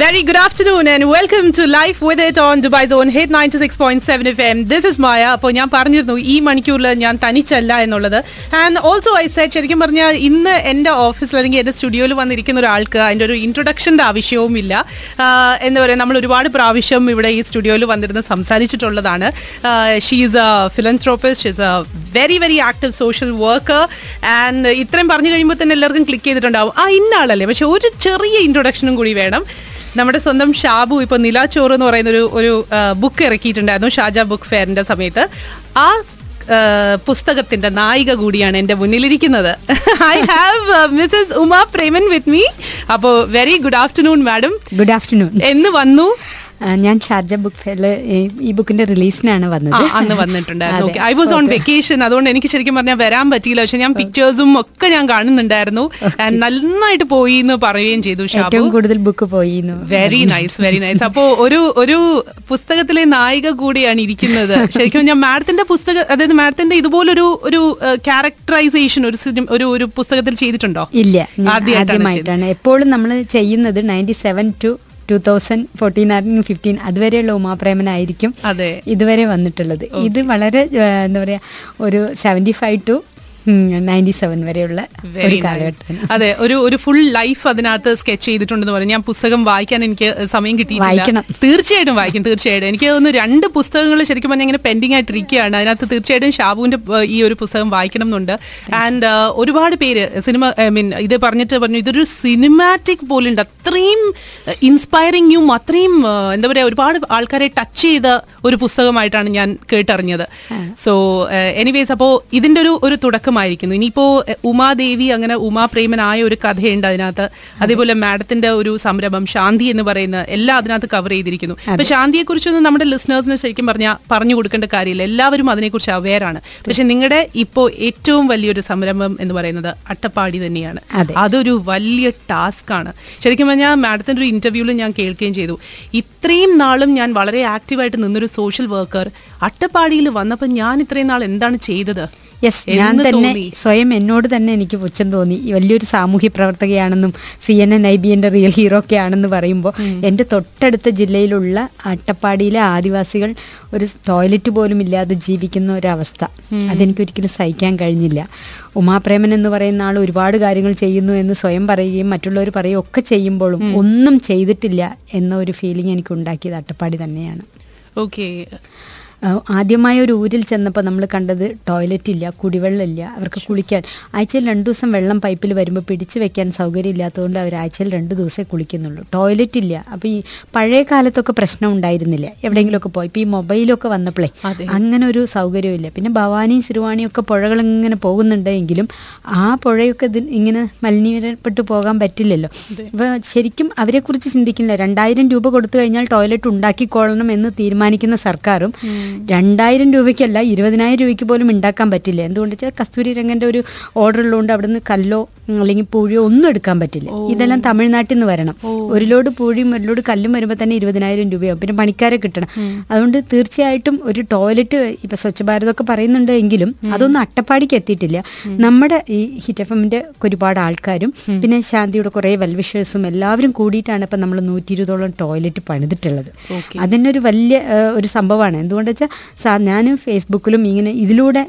Very good afternoon and welcome to Life with It on Dubai Zone Hit 96.7 FM. This is Maya. അപ്പോൾ ഞാൻ പറഞ്ഞിരുന്നു ഈ മണിക്കൂറിൽ ഞാൻ തനിച്ചല്ല എന്നുള്ളത്. ആൻഡ് ഓൾസോ ഐ സെറ്റ് ശരിക്കും പറഞ്ഞാൽ ഇന്ന് എന്റെ ഓഫീസിൽ അല്ലെങ്കിൽ എന്റെ സ്റ്റുഡിയോയിൽ വന്നിരിക്കുന്ന ഒരാൾക്ക് അതിന്റെ ഒരു ഇൻട്രൊഡക്ഷന്റെ ആവശ്യവുമില്ല. എന്താ പറയുക നമ്മൾ ഒരുപാട് പ്രാവശ്യം ഇവിടെ ഈ സ്റ്റുഡിയോയിൽ വന്നിരുന്ന് സംസാരിച്ചിട്ടുള്ളതാണ്. She's a philanthropist she's a very very active social worker and ഇത്രയും പറഞ്ഞു കഴിയുമ്പോൾ തന്നെ എല്ലാവർക്കും ക്ലിക്ക് ചെയ്തിട്ടുണ്ടാവും. ആ ഇന്ന ആളല്ലേ പക്ഷെ ഒരു ചെറിയ ഇൻട്രൊഡക്ഷനും കൂടി വേണം. നമ്മുടെ സ്വന്തം ഷാബു ഇപ്പൊ നിലാച്ചോറ് എന്ന് പറയുന്ന ഒരു ഒരു ബുക്ക് ഇറക്കിയിട്ടുണ്ടായിരുന്നു ഷാജ ബുക്ക് ഫെയറിന്റെ സമയത്ത്. ആ പുസ്തകത്തിന്റെ നായിക കൂടിയാണ് എന്റെ മുന്നിലിരിക്കുന്നത്. I have Mrs Uma Preman with me അപ്പോ very good afternoon madam good afternoon എന്ന് വന്നു. ഞാൻ ഷാർജ ബുക്ക് ഫെയറിൽ ഈ ബുക്കിന്റെ റിലീസിനാണ് വന്നത്. അന്ന് വന്നിട്ടുണ്ടായിരുന്നു. ഐ വാസ് ഓൺ വെക്കേഷൻ അതുകൊണ്ട് എനിക്ക് ശരിക്കും പറഞ്ഞാൽ വരാൻ പറ്റിയില്ല. പക്ഷെ ഞാൻ പിക്ചേഴ്സും ഒക്കെ ഞാൻ കാണുന്നുണ്ടായിരുന്നു. നന്നായിട്ട് പോയി എന്ന് പറയുകയും ചെയ്തു ഏറ്റവും കൂടുതൽ ബുക്ക് പോയി വെരി നൈസ് വെരി നൈസ് അപ്പോ ഒരു ഒരു പുസ്തകത്തിലെ നായിക കൂടിയാണ് ഇരിക്കുന്നത്. ശരിക്കും ഞാൻ മാഡത്തിന്റെ പുസ്തകം അതായത് മാഡത്തിന്റെ ഇതുപോലൊരു ഒരു ക്യാരക്ടറൈസേഷൻ ഒരു ഒരു ഒരു പുസ്തകത്തിൽ ചെയ്തിട്ടുണ്ടോ? ഇല്ല. ആദ്യമായിട്ടാണ് എപ്പോഴും നമ്മൾ ചെയ്യുന്നത് ninety seven to two thousand fourteen and fifteen അതുവരെയുള്ള ഉമാപ്രേമനായിരിക്കും ഇതുവരെ വന്നിട്ടുള്ളത്. ഇത് വളരെ എന്താ പറയുക ഒരു seventy five to ninety seven വരെയുള്ള അതെ ഒരു ഒരു ഫുൾ ലൈഫ് അതിനകത്ത് സ്കെച്ച് ചെയ്തിട്ടുണ്ടെന്ന് പറഞ്ഞു ഞാൻ പുസ്തകം വായിക്കാൻ എനിക്ക് സമയം കിട്ടിയിട്ടില്ല. തീർച്ചയായിട്ടും വായിക്കും തീർച്ചയായിട്ടും. എനിക്ക് തോന്നുന്നു രണ്ട് പുസ്തകങ്ങൾ ശരിക്കും പറഞ്ഞാൽ ഇങ്ങനെ പെൻഡിങ് ആയിട്ടിരിക്കുകയാണ്. അതിനകത്ത് തീർച്ചയായിട്ടും ഷാബുവിന്റെ ഈ ഒരു പുസ്തകം വായിക്കണം എന്നുണ്ട് ആൻഡ് ഒരുപാട് പേര് സിനിമ ഐ മീൻ ഇത് പറഞ്ഞിട്ട് പറഞ്ഞു ഇതൊരു സിനിമാറ്റിക് പോലെ ഉണ്ട് അത്രയും ഇൻസ്പയറിംഗും അത്രയും എന്താ പറയാ ഒരുപാട് ആൾക്കാരെ ടച്ച് ചെയ്ത ഒരു പുസ്തകമായിട്ടാണ് ഞാൻ കേട്ടറിഞ്ഞത്. സോ എനിവേസ് അപ്പോൾ ഇതിന്റെ ഒരു ഒരു തുടക്കമായിരിക്കുന്നു ഇനിയിപ്പോ ഉമാദേവി അങ്ങനെ ഉമാപ്രേമനായ ഒരു കഥയുണ്ട് അതിനകത്ത്. അതേപോലെ മാഡത്തിന്റെ ഒരു സംരംഭം ശാന്തി എന്ന് പറയുന്ന എല്ലാം അതിനകത്ത് കവർ ചെയ്തിരിക്കുന്നു. അപ്പൊ ശാന്തിയെ കുറിച്ചൊന്നും നമ്മുടെ ലിസണേഴ്സിന് ശരിക്കും പറഞ്ഞാൽ പറഞ്ഞു കൊടുക്കേണ്ട കാര്യമില്ല. എല്ലാവരും അതിനെക്കുറിച്ച് അവെയറാണ് പക്ഷെ നിങ്ങളുടെ ഇപ്പോ ഏറ്റവും വലിയൊരു സംരംഭം എന്ന് പറയുന്നത് അട്ടപ്പാടി തന്നെയാണ്. അതൊരു വലിയ ടാസ്ക് ആണ്. ശരിക്കും പറഞ്ഞാൽ മാഡത്തിന്റെ ഒരു ഇന്റർവ്യൂവിൽ ഞാൻ കേൾക്കുകയും ചെയ്തു. ഇത്രയും നാളും ഞാൻ വളരെ ആക്റ്റീവായിട്ട് നിന്നൊരു സോഷ്യൽ വർക്കർ അട്ടപ്പാടിയിൽ വന്നപ്പോൾ ഞാൻ ഇത്രയും നാൾ എന്താണ് ചെയ്തത്? യെസ് ഞാൻ തന്നെ സ്വയം എന്നോട് തന്നെ എനിക്ക് പുച്ഛം തോന്നി. വലിയൊരു സാമൂഹ്യ പ്രവർത്തകയാണെന്നും C N N I B N real hero ഒക്കെ ആണെന്ന് പറയുമ്പോൾ എന്റെ തൊട്ടടുത്ത ജില്ലയിലുള്ള അട്ടപ്പാടിയിലെ ആദിവാസികൾ ഒരു ടോയ്ലറ്റ് പോലും ഇല്ലാതെ ജീവിക്കുന്ന ഒരവസ്ഥ. അതെനിക്ക് ഒരിക്കലും സഹിക്കാൻ കഴിഞ്ഞില്ല. ഉമാപ്രേമൻ എന്ന് പറയുന്ന ആൾ ഒരുപാട് കാര്യങ്ങൾ ചെയ്യുന്നു എന്ന് സ്വയം പറയുകയും മറ്റുള്ളവർ പറയുകയും ഒക്കെ ചെയ്യുമ്പോഴും ഒന്നും ചെയ്തിട്ടില്ല എന്ന ഒരു ഫീലിംഗ് എനിക്ക് ഉണ്ടാക്കിയത് അട്ടപ്പാടി തന്നെയാണ്. ഓക്കെ ആദ്യമായ ഒരു ഊരിൽ ചെന്നപ്പോൾ നമ്മൾ കണ്ടത് ടോയ്ലറ്റ് ഇല്ല കുടിവെള്ളമില്ല അവർക്ക് കുളിക്കാൻ. ആഴ്ചയിൽ രണ്ട് ദിവസം വെള്ളം പൈപ്പിൽ വരുമ്പോൾ പിടിച്ചു വെക്കാൻ സൗകര്യം ഇല്ലാത്തതുകൊണ്ട് അവർ ആഴ്ചയിൽ രണ്ട് ദിവസമേ കുളിക്കുന്നുള്ളൂ. ടോയ്ലറ്റ് ഇല്ല. അപ്പോൾ ഈ പഴയ കാലത്തൊക്കെ പ്രശ്നം ഉണ്ടായിരുന്നില്ല. എവിടെയെങ്കിലുമൊക്കെ പോയി. ഇപ്പോൾ ഈ മൊബൈലൊക്കെ വന്നപ്പോഴേ. അങ്ങനെ ഒരു സൗകര്യമില്ല പിന്നെ ഭവാനിയും സിരുവാണിയും ഒക്കെ പുഴകൾ ഇങ്ങനെ പോകുന്നുണ്ടെങ്കിലും ആ പുഴയൊക്കെ ഇങ്ങനെ മലിനീകരപ്പെട്ട് പോകാൻ പറ്റില്ലല്ലോ. അപ്പോൾ ശരിക്കും അവരെക്കുറിച്ച് ചിന്തിക്കുന്നില്ല. രണ്ടായിരം രൂപ കൊടുത്തു കഴിഞ്ഞാൽ ടോയ്ലറ്റ് ഉണ്ടാക്കിക്കൊള്ളണം എന്ന് തീരുമാനിക്കുന്ന സർക്കാരും രണ്ടായിരം രൂപയ്ക്കല്ല ഇരുപതിനായിരം രൂപയ്ക്ക് പോലും ഉണ്ടാക്കാൻ പറ്റില്ല. എന്തുകൊണ്ട് വെച്ചാൽ കസ്തൂരി രംഗന്റെ ഒരു ഓർഡർ ഉള്ളതുകൊണ്ട് അവിടുന്ന് കല്ലോ അല്ലെങ്കിൽ പൂഴിയോ ഒന്നും എടുക്കാൻ പറ്റില്ല. ഇതെല്ലാം തമിഴ്നാട്ടിൽ നിന്ന് വരണം. ഒരു ലോഡ് പൂഴിയും ഒരു ലോഡ് കല്ലും വരുമ്പോൾ തന്നെ ഇരുപതിനായിരം രൂപയാവും. പിന്നെ പണിക്കാരെ കിട്ടണം. അതുകൊണ്ട് തീർച്ചയായിട്ടും ഒരു ടോയ്ലറ്റ് ഇപ്പൊ സ്വച്ഛ ഭാരത് ഒക്കെ പറയുന്നുണ്ട് എങ്കിലും അതൊന്നും അട്ടപ്പാടിക്ക് എത്തിയിട്ടില്ല. നമ്മുടെ ഈ ഹിറ്റ് എഫ് എമ്മിന്റെ ഒരുപാട് ആൾക്കാരും പിന്നെ ശാന്തിയുടെ കുറേ വെൽവിഷേഴ്സും എല്ലാവരും കൂടിയിട്ടാണ് ഇപ്പൊ നമ്മൾ നൂറ്റി ഇരുപതോളം ടോയ്ലറ്റ് പണിതിട്ടുള്ളത് അതിനൊരു ഒരു വലിയ ഒരു സംഭവമാണ്. എന്തുകൊണ്ട് വെച്ചാൽ സാർ ഞാൻ ഫേസ്ബുക്കിലും ഇങ്ങനെ ഇതിലൂടെ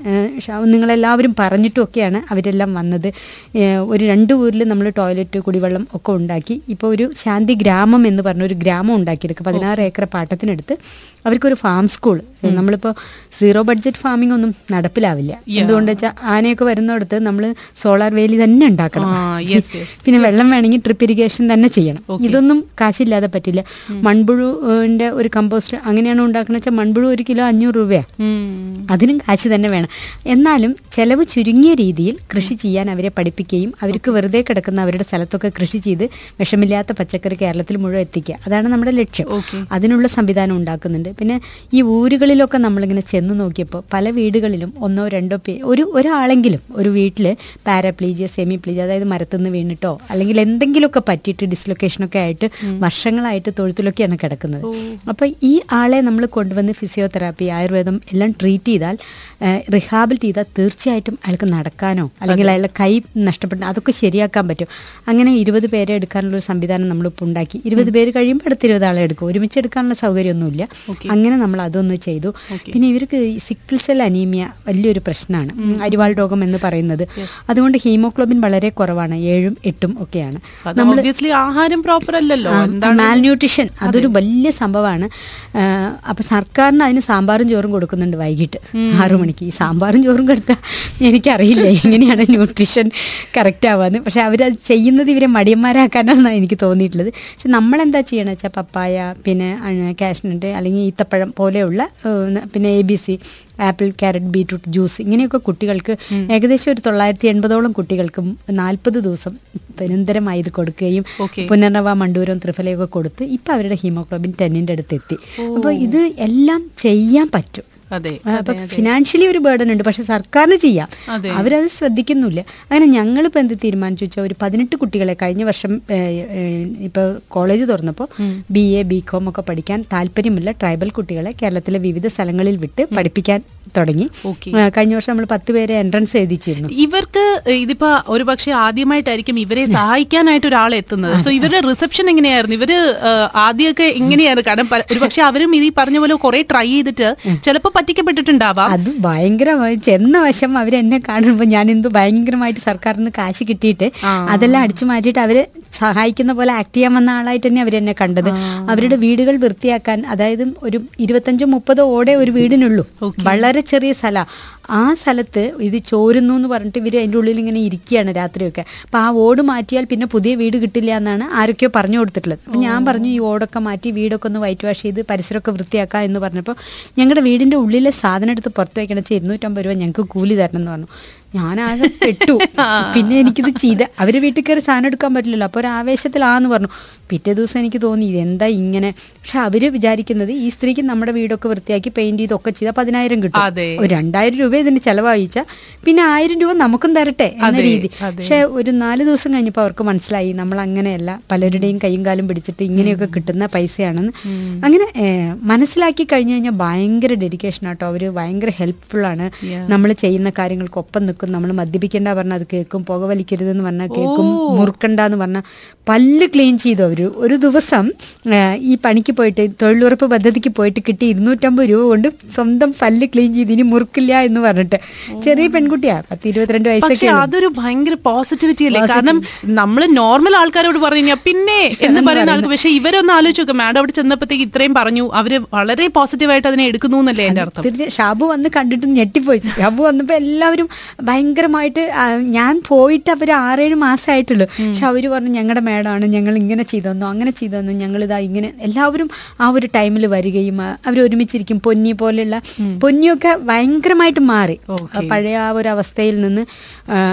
നിങ്ങളെല്ലാവരും പറഞ്ഞിട്ടുമൊക്കെയാണ് അവരെല്ലാം വന്നത്. ഒരു രണ്ട് ഊരിൽ നമ്മൾ ടോയ്ലറ്റ് കുടിവെള്ളം ഒക്കെ ഉണ്ടാക്കി. ഇപ്പോൾ ഒരു ശാന്തി ഗ്രാമം എന്ന് പറഞ്ഞ ഒരു ഗ്രാമം ഉണ്ടാക്കിയെടുക്കുക പതിനാറ് ഏക്കർ പാട്ടത്തിനെടുത്ത് അവർക്കൊരു ഫാം സ്കൂൾ നമ്മളിപ്പോൾ സീറോ ബഡ്ജറ്റ് ഫാമിംഗ് ഒന്നും നടപ്പിലാവില്ല. എന്തുകൊണ്ട് വെച്ചാൽ ആനയൊക്കെ വരുന്നിടത്ത് നമ്മൾ സോളാർ വേലി തന്നെ ഉണ്ടാക്കണം. പിന്നെ വെള്ളം വേണമെങ്കിൽ ട്രിപ്പ് ഇറിഗേഷൻ തന്നെ ചെയ്യണം. ഇതൊന്നും കാശില്ലാതെ പറ്റില്ല. മൺപുഴുവിന്റെ ഒരു കമ്പോസ്റ്റ് അങ്ങനെയാണ് ഉണ്ടാക്കുന്നത് വെച്ചാൽ മൺപുഴു ഒരു കിലോ അഞ്ഞൂറ് രൂപയാണ് അതിനും കാശ് തന്നെ വേണം. എന്നാലും ചെലവ് ചുരുങ്ങിയ രീതിയിൽ കൃഷി ചെയ്യാൻ അവരെ പഠിപ്പിക്കുകയും അവർക്ക് വെറുതെ കിടക്കുന്ന അവരുടെ സ്ഥലത്തൊക്കെ കൃഷി ചെയ്ത് വിഷമില്ലാത്ത പച്ചക്കറി കേരളത്തിൽ മുഴുവൻ എത്തിക്കുക. അതാണ് നമ്മുടെ ലക്ഷ്യം. അതിനുള്ള സംവിധാനം ഉണ്ടാക്കുന്നുണ്ട്. പിന്നെ ഈ ഊരുകളിലൊക്കെ നമ്മളിങ്ങനെ ചെന്ന് നോക്കിയപ്പോൾ പല വീടുകളിലും ഒന്നോ രണ്ടോ പേ ഒരു ഒരാളെങ്കിലും ഒരു വീട്ടിൽ പാരാപ്ലീജിയ സെമി പ്ലീജിയ അതായത് മരത്തുനിന്ന് വീണിട്ടോ അല്ലെങ്കിൽ എന്തെങ്കിലുമൊക്കെ പറ്റിയിട്ട് ഡിസ്ലൊക്കേഷനൊക്കെ ആയിട്ട് വർഷങ്ങളായിട്ട് തൊഴുത്തിലൊക്കെയാണ് കിടക്കുന്നത്. അപ്പോൾ ഈ ആളെ നമ്മൾ കൊണ്ടുവന്ന് ഫിസിയോതെറാപ്പി ഫിസിയോതെറാപ്പി ആയുർവേദം എല്ലാം ട്രീറ്റ് ചെയ്താൽ റിഹാബിലിറ്റ് ചെയ്താൽ തീർച്ചയായിട്ടും അയാൾക്ക് നടക്കാനോ അല്ലെങ്കിൽ അയാളുടെ കൈ നഷ്ടപ്പെട്ട അതൊക്കെ ശരിയാക്കാൻ പറ്റും. അങ്ങനെ ഇരുപത് പേരെ എടുക്കാനുള്ള ഒരു സംവിധാനം നമ്മളിപ്പോൾ ഉണ്ടാക്കി. ഇരുപത് പേര് കഴിയുമ്പോൾ അടുത്ത ഇരുപത് ആളെ എടുക്കും. ഒരുമിച്ച് എടുക്കാനുള്ള സൗകര്യമൊന്നുമില്ല. അങ്ങനെ നമ്മൾ അതൊന്ന് ചെയ്തു. പിന്നെ ഇവർക്ക് സിക്കിൾ സെൽ അനീമിയ വലിയൊരു പ്രശ്നമാണ്. അരിവാൾ രോഗം എന്ന് പറയുന്നത്. അതുകൊണ്ട് ഹീമോഗ്ലോബിൻ വളരെ കുറവാണ്. ഏഴും എട്ടും ഒക്കെയാണ്. നമ്മൾ ആഹാരം പ്രോപ്പർ അല്ലല്ലോ. മാൽന്യൂട്രീഷൻ മാൽന്യൂട്രിഷൻ അതൊരു വലിയ സംഭവമാണ്. അപ്പൊ സർക്കാരിന് അതിന് സാമ്പാറും ചോറും കൊടുക്കുന്നുണ്ട് വൈകിട്ട്. ആറു മണിക്ക്. ഈ സാമ്പാറും ചോറും കൊടുത്താൽ എനിക്കറിയില്ല എങ്ങനെയാണ് ന്യൂട്രീഷൻ കറക്റ്റ് ആവാന്ന്. പക്ഷെ അവരത് ചെയ്യുന്നത് ഇവരെ മടിയന്മാരാക്കാനാണെന്നാണ് എനിക്ക് തോന്നിയിട്ടുള്ളത്. പക്ഷെ നമ്മളെന്താ ചെയ്യണം വെച്ചാൽ പപ്പായ പിന്നെ കാഷ്നട്ട് അല്ലെങ്കിൽ ഈത്തപ്പഴം പോലെയുള്ള പിന്നെ A B C apple carrot beetroot juice ഇങ്ങനെയൊക്കെ കുട്ടികൾക്ക് ഏകദേശം ഒരു തൊള്ളായിരത്തി എൺപതോളം കുട്ടികൾക്ക് നാൽപ്പത് ദിവസം നിരന്തരമായി ഇത് കൊടുക്കുകയും. പുനർനവ മണ്ടൂരം ത്രിഫലയൊക്കെ കൊടുത്ത് ഇപ്പം അവരുടെ ഹീമോഗ്ലോബിൻ ടെന്നിന്റെ അടുത്ത് എത്തി. അപ്പോൾ ഇത് എല്ലാം ചെയ്യാൻ പറ്റും. അപ്പൊ ഫിനാൻഷ്യലി ഒരു ബേർഡൻ ഉണ്ട്. പക്ഷെ സർക്കാരിന് ചെയ്യാം. അവരത് ശ്രദ്ധിക്കുന്നില്ല. അങ്ങനെ ഞങ്ങളിപ്പോൾ എന്ത് തീരുമാനിച്ചു വെച്ചാൽ ഒരു പതിനെട്ട് കുട്ടികളെ കഴിഞ്ഞ വർഷം ഇപ്പോൾ കോളേജ് തുറന്നപ്പോൾ ബി എ ബി കോം ഒക്കെ പഠിക്കാൻ താല്പര്യമുള്ള ട്രൈബൽ കുട്ടികളെ കേരളത്തിലെ വിവിധ സ്ഥലങ്ങളിൽ വിട്ട് പഠിപ്പിക്കാൻ തുടങ്ങി. കഴിഞ്ഞ വർഷം നമ്മൾ പത്ത് പേരെ എൻട്രൻസ് എഴുതിച്ചിരുന്നു. ഇവർക്ക് ഇതിപ്പോ ഒരു പക്ഷേ ആദ്യമായിട്ടായിരിക്കും ഇവരെ സഹായിക്കാനായിട്ട് ഒരാൾ എത്തുന്നത്. സോ ഇവരുടെ റിസപ്ഷൻ എങ്ങനെയായിരുന്നു? ഇവർ ആദ്യമൊക്കെ എങ്ങനെയായിരുന്നു? കാരണം ഒരു പക്ഷെ അവരും ഈ പറഞ്ഞ പോലെ കുറെ ട്രൈ ചെയ്തിട്ട് ചിലപ്പോ പറ്റിക്കപ്പെട്ടിട്ടുണ്ടാവാം. അത് ഭയങ്കരമായി ചെന്ന വശം അവരെന്നെ കാണുമ്പോൾ ഞാൻ എന്ത് ഭയങ്കരമായിട്ട് സർക്കാരിൽ നിന്ന് കാശ് കിട്ടിയിട്ട്. അതെല്ലാം അടിച്ചു മാറ്റിയിട്ട് അവരെ സഹായിക്കുന്ന പോലെ ആക്ട് ചെയ്യാൻ വന്ന ആളായിട്ട് തന്നെ അവരെന്നെ കണ്ടത്. അവരുടെ വീടുകൾ വൃത്തിയാക്കാൻ അതായത് ഒരു ഇരുപത്തഞ്ചോ മുപ്പതോ ഓടെ ഒരു വീടിനുള്ളൂ. വളരെ ചെറിയ സ്ഥല. ആ സ്ഥലത്ത് ഇത് ചോരുന്നു എന്ന് പറഞ്ഞിട്ട് ഇവർ അതിന്റെ ഉള്ളിൽ ഇങ്ങനെ ഇരിക്കുകയാണ് രാത്രിയൊക്കെ. അപ്പോൾ ആ ഓട് മാറ്റിയാൽ പിന്നെ പുതിയ വീട് കിട്ടില്ല എന്നാണ് ആരൊക്കെയോ പറഞ്ഞു കൊടുത്തിട്ടുള്ളത്. അപ്പം ഞാൻ പറഞ്ഞു ഈ ഓടൊക്കെ മാറ്റി വീടൊക്കെ ഒന്ന് വൈറ്റ് വാഷ് ചെയ്ത് പരിസരമൊക്കെ വൃത്തിയാക്കാം എന്ന് പറഞ്ഞപ്പോൾ ഞങ്ങളുടെ വീടിന്റെ ഉള്ളിലെ സാധനം എടുത്ത് പുറത്ത് വയ്ക്കണം വെച്ചാൽ ഇരുന്നൂറ്റമ്പത് രൂപ ഞങ്ങൾക്ക് കൂലി തരണം എന്ന് പറഞ്ഞു. ഞാനാകെ പെട്ടു. പിന്നെ എനിക്കിത് ചെയ്ത്. അവർ വീട്ടിൽ കയറി സാധനം എടുക്കാൻ പറ്റില്ലല്ലോ. അപ്പോൾ ഒരു ആവേശത്തിലാന്ന് പറഞ്ഞു. പിറ്റേ ദിവസം എനിക്ക് തോന്നി ഇതെന്താ ഇങ്ങനെ? പക്ഷെ അവർ വിചാരിക്കുന്നത് ഈ സ്ത്രീക്ക് നമ്മുടെ വീടൊക്കെ വൃത്തിയാക്കി പെയിന്റ് ചെയ്തൊക്കെ ചെയ്താൽ പതിനായിരം കിട്ടും. ഒരു രണ്ടായിരം രൂപ ഇതിന് ചെലവഴിച്ച പിന്നെ ആയിരം രൂപ നമുക്കും തരട്ടെ എന്ന രീതി. പക്ഷെ ഒരു നാല് ദിവസം കഴിഞ്ഞപ്പോൾ അവർക്ക് മനസ്സിലായി നമ്മൾ അങ്ങനെയല്ല പലരുടെയും കൈയും കാലും പിടിച്ചിട്ട് ഇങ്ങനെയൊക്കെ കിട്ടുന്ന പൈസയാണെന്ന്. അങ്ങനെ മനസ്സിലാക്കി കഴിഞ്ഞു കഴിഞ്ഞാൽ ഭയങ്കര ഡെഡിക്കേഷൻ ആട്ടോ. അവർ ഭയങ്കര ഹെൽപ്ഫുൾ ആണ്. നമ്മൾ ചെയ്യുന്ന കാര്യങ്ങൾക്ക് ഒപ്പം നിൽക്കും. നമ്മൾ മദ്യപിക്കേണ്ട പറഞ്ഞാൽ അത് കേൾക്കും. പുകവലിക്കരുതെന്ന് പറഞ്ഞാൽ കേൾക്കും. മുറുക്കണ്ടെന്ന് പറഞ്ഞാൽ പല്ല് ക്ലീൻ ചെയ്തു അവർ ഒരു ഒരു ദിവസം ഈ പണിക്ക് പോയിട്ട് തൊഴിലുറപ്പ് പദ്ധതിക്ക് പോയിട്ട് കിട്ടി ഇരുന്നൂറ്റമ്പത് രൂപ കൊണ്ട് സ്വന്തം പല്ല് ക്ലീൻ ചെയ്ത് ഇനി മുറുക്കില്ല എന്ന് പറഞ്ഞിട്ട്. ചെറിയ പെൺകുട്ടിയാ പത്ത് ഇരുപത്തിരണ്ട് വയസ്സൊക്കെ. അതൊരു ഭയങ്കര പോസിറ്റിവിറ്റി അല്ലേ? കാരണം നമ്മൾ നോർമൽ ആൾക്കാരോട് പറഞ്ഞു കഴിഞ്ഞാൽ പിന്നെ എന്ന് പറയുന്ന ആൾക്ക്. പക്ഷെ ഇവരൊന്ന് ആലോചിച്ച് നോക്കാം മാഡം അവിടെ ചെന്നപ്പോഴത്തേക്ക് ഇത്രയും പറഞ്ഞു. അവർ വളരെ പോസിറ്റീവായിട്ട് അതിനെ എടുക്കുന്നു എന്നല്ലേ എന്റെ അർത്ഥം? ഷാബു വന്ന് കണ്ടിട്ട് ഞെട്ടിപ്പോയി. ഷാബു വന്നപ്പോ എല്ലാവരും ഭയങ്കരമായിട്ട് ഞാൻ പോയിട്ട് അവർ ആറേഴ് മാസമായിട്ടുള്ളൂ പക്ഷെ അവർ പറഞ്ഞു ഞങ്ങളുടെ മാഡമാണ് ഞങ്ങൾ ഇങ്ങനെ ചെയ്തു അങ്ങനെ ചെയ്തെന്നോ ഞങ്ങളിതാ ഇങ്ങനെ എല്ലാവരും ആ ഒരു ടൈമിൽ വരികയും അവർ ഒരുമിച്ചിരിക്കും. പൊന്നി പോലെയുള്ള പൊന്നിയൊക്കെ ഭയങ്കരമായിട്ട് മാറി. പഴയ ആ ഒരു അവസ്ഥയിൽ നിന്ന്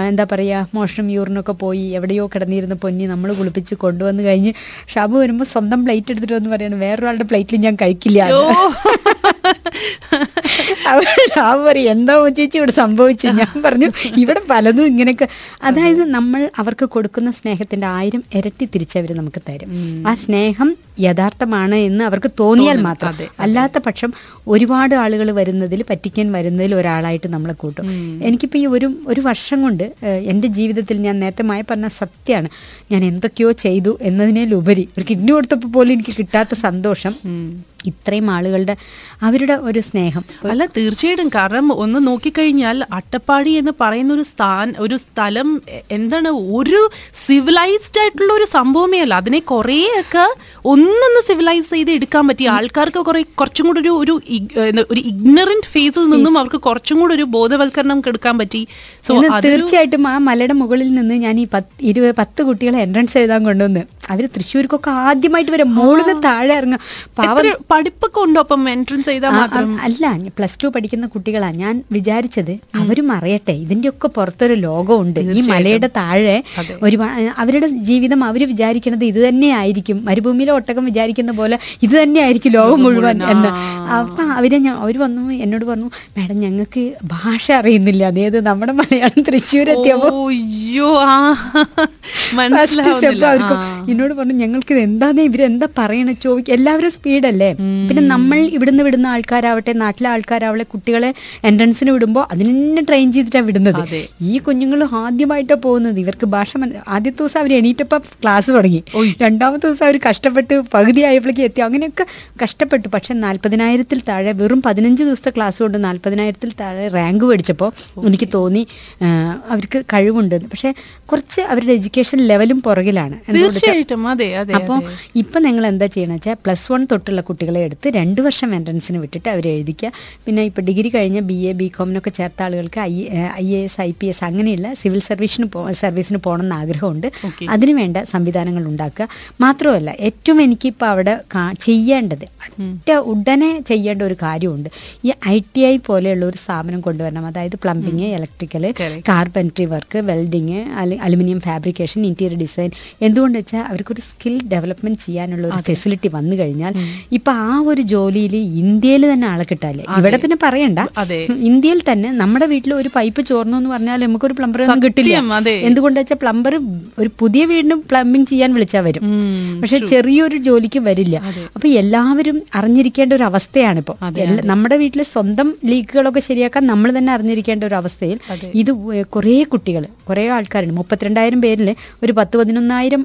എന്താ പറയുക മോഷണം യൂറിനൊക്കെ പോയി എവിടെയോ കിടന്നിരുന്ന പൊന്നി നമ്മൾ കുളിപ്പിച്ച് കൊണ്ടുവന്ന് കഴിഞ്ഞ് ഷാബു വരുമ്പോൾ സ്വന്തം പ്ലേറ്റ് എടുത്തിട്ട് വന്ന് പറയണം വേറൊരാളുടെ പ്ലേറ്റിൽ ഞാൻ കഴിക്കില്ല അവർ പറയും എന്താ ചേച്ചി ഇവിടെ സംഭവിച്ചു? ഞാൻ പറഞ്ഞു ഇവിടെ പലതും ഇങ്ങനെയൊക്കെ. അതായത് നമ്മൾ അവർക്ക് കൊടുക്കുന്ന സ്നേഹത്തിന്റെ ആയിരം ഇരട്ടി തിരിച്ചവർ നമുക്ക് തരും. ആ സ്നേഹം യഥാർത്ഥമാണ് എന്ന് അവർക്ക് തോന്നിയാൽ മാത്രം. അല്ലാത്ത പക്ഷം ഒരുപാട് ആളുകൾ വരുന്നതിൽ പറ്റിക്കാൻ വരുന്നതിൽ ഒരാളായിട്ട് നമ്മളെ കൂട്ടും. എനിക്കിപ്പോൾ ഈ ഒരു ഒരു വർഷം കൊണ്ട് എന്റെ ജീവിതത്തിൽ ഞാൻ നേരത്തെ മായ പറഞ്ഞ സത്യമാണ് ഞാൻ എന്തൊക്കെയോ ചെയ്തു എന്നതിനേലുപരി ഒരു കിഡ്നി കൊടുത്തപ്പോൾ പോലും എനിക്ക് കിട്ടാത്ത സന്തോഷം. ഇത്രയും ആളുകളുടെ അവരുടെ ഒരു സ്നേഹം. അല്ല തീർച്ചയായിട്ടും. കാരണം ഒന്ന് നോക്കിക്കഴിഞ്ഞാൽ അട്ടപ്പാടി എന്ന് പറയുന്ന ഒരു സ്ഥാൻ ഒരു സ്ഥലം എന്താണ് ഒരു സിവിലൈസ്ഡ് ആയിട്ടുള്ള ഒരു സംഭവമേ അല്ല. അതിനെ കുറേയൊക്കെ ഒന്നൊന്ന് സിവിലൈസ് ചെയ്ത് എടുക്കാൻ പറ്റി. ആൾക്കാർക്ക് കുറെ കുറച്ചും കൂടെ ഒരു ഒരു ഒരു ഇഗ്നറന്റ് ഫേസിൽ നിന്നും അവർക്ക് കുറച്ചും കൂടെ ഒരു ബോധവൽക്കരണം എടുക്കാൻ പറ്റി. തീർച്ചയായിട്ടും ആ മലയുടെ മുകളിൽ നിന്ന് ഞാൻ ഈ പത്ത് ഇരുപത് പത്ത് കുട്ടികളെ എൻട്രൻസ് എഴുതാൻ കൊണ്ടുവന്ന്. അവർ തൃശ്ശൂർക്കൊക്കെ ആദ്യമായിട്ട് വരെ മുകളിൽ താഴെ ഇറങ്ങുക പാവം. പഠിപ്പൊക്കെ ഉണ്ടോ അപ്പം എൻട്രൻസ് ചെയ്താൽ അല്ല പ്ലസ് ടു പഠിക്കുന്ന കുട്ടികളാ. ഞാൻ വിചാരിച്ചത് അവരും അറിയട്ടെ ഇതിന്റെ ഒക്കെ പുറത്തൊരു ലോകമുണ്ട്. ഈ മലയുടെ താഴെ ഒരു ഒരുപാട് അവരുടെ ജീവിതം അവർ വിചാരിക്കുന്നത് ഇത് തന്നെയായിരിക്കും. മരുഭൂമിയിലെ ഒട്ടകം വിചാരിക്കുന്ന പോലെ ഇത് തന്നെയായിരിക്കും ലോകം മുഴുവൻ എന്ന്. അപ്പൊ അവരെ ഞാൻ അവർ വന്നു എന്നോട് പറഞ്ഞു മാഡം ഞങ്ങൾക്ക് ഭാഷ അറിയുന്നില്ല. അതായത് നമ്മുടെ മലയാളം ഫസ്റ്റ് അവർക്ക് എന്നോട് പറഞ്ഞു ഞങ്ങൾക്ക് ഇത് എന്താന്ന്? ഇവരെന്താ പറയണ? ചോദിക്കും എല്ലാവരും സ്പീഡല്ലേ? പിന്നെ നമ്മൾ ഇവിടുന്ന് വിടുന്ന ആൾക്കാരാവട്ടെ നാട്ടിലെ ആൾക്കാരാവട്ടെ കുട്ടികളെ എൻട്രൻസിന് വിടുമ്പോൾ അതിന് തന്നെ ട്രെയിൻ ചെയ്തിട്ടാണ് വിടുന്നത്. ഈ കുഞ്ഞുങ്ങൾ ആദ്യമായിട്ടാണ് പോകുന്നത്. ഇവർക്ക് ഭാഷ ആദ്യത്തെ ദിവസം അവർ എണീറ്റപ്പം ക്ലാസ് തുടങ്ങി. രണ്ടാമത്തെ ദിവസം അവർ കഷ്ടപ്പെട്ട് പകുതി ആയപ്പോഴേക്ക് എത്തി. അങ്ങനെയൊക്കെ കഷ്ടപ്പെട്ടു. പക്ഷെ നാൽപ്പതിനായിരത്തിൽ താഴെ വെറും പതിനഞ്ച് ദിവസത്തെ ക്ലാസ് കൊണ്ട് നാൽപ്പതിനായിരത്തിൽ താഴെ റാങ്ക് മേടിച്ചപ്പോൾ എനിക്ക് തോന്നി അവർക്ക് കഴിവുണ്ട്. പക്ഷേ കുറച്ച് അവരുടെ എഡ്യൂക്കേഷൻ ലെവലും പുറകിലാണ്. തീർച്ചയായിട്ടും അതെ അതെ അപ്പോൾ ഇപ്പം നിങ്ങൾ എന്താ ചെയ്യണമെന്ന് വെച്ചാൽ പ്ലസ് വൺ തൊട്ടുള്ള കുട്ടികളെ എടുത്ത് രണ്ട് വർഷം എൻട്രൻസിന് വിട്ടിട്ട് അവരെ എഴുതിക്കുക പിന്നെ ഇപ്പോൾ ഡിഗ്രി കഴിഞ്ഞ് ബി എ ബി കോമിനൊക്കെ ചേർത്ത ആളുകൾക്ക് I I A S I P S അങ്ങനെയുള്ള സിവിൽ സർവീസിന് പോ സർവീസിന് പോകണമെന്ന് ആഗ്രഹമുണ്ട്. അതിനുവേണ്ട അതിന് വേണ്ട സംവിധാനങ്ങൾ ഉണ്ടാക്കുക. മാത്രമല്ല ഏറ്റവും എനിക്കിപ്പോൾ അവിടെ ചെയ്യേണ്ടത് ഒറ്റ ഉടനെ ചെയ്യേണ്ട ഒരു കാര്യമുണ്ട്. ഈ ഐ ടി ഐ പോലെയുള്ള ഒരു സ്ഥാപനം കൊണ്ടുവരണം. അതായത് plumbing electrical carpentry carpentry work welding aluminium fabrication interior design എന്തുകൊണ്ട് വെച്ചാൽ അവർക്കൊരു സ്കിൽ ഡെവലപ്മെന്റ് ചെയ്യാനുള്ള ഒരു ഫെസിലിറ്റി വന്നു കഴിഞ്ഞാൽ ഇപ്പൊ ആ ഒരു ജോലിയിൽ ഇന്ത്യയിൽ തന്നെ ആളെ കിട്ടാല്ലേ? ഇവിടെ പിന്നെ പറയണ്ട. ഇന്ത്യയിൽ തന്നെ നമ്മുടെ വീട്ടിൽ ഒരു പൈപ്പ് ചോർന്നു എന്ന് പറഞ്ഞാൽ നമുക്കൊരു പ്ലംബർ ഒന്നും കിട്ടില്ല. എന്തുകൊണ്ടാ വെച്ചാൽ പ്ലംബർ ഒരു പുതിയ വീടിനും പ്ലംബിംഗ് ചെയ്യാൻ വിളിച്ചാൽ വരും. പക്ഷെ ചെറിയൊരു ജോലിക്ക് വരില്ല. അപ്പൊ എല്ലാവരും അറിഞ്ഞിരിക്കേണ്ട ഒരു അവസ്ഥയാണ് ഇപ്പോൾ നമ്മുടെ വീട്ടിലെ സ്വന്തം ലീക്കുകളൊക്കെ ശരിയാക്കാൻ നമ്മൾ തന്നെ അറിഞ്ഞിരിക്കേണ്ട ഒരു അവസ്ഥയിൽ ഇത് കുറേ കുട്ടികൾ കുറേ ആൾക്കാരുണ്ട്. മുപ്പത്തിരണ്ടായിരം പേരിൽ ഒരു പത്ത് പതിനൊന്നായിരം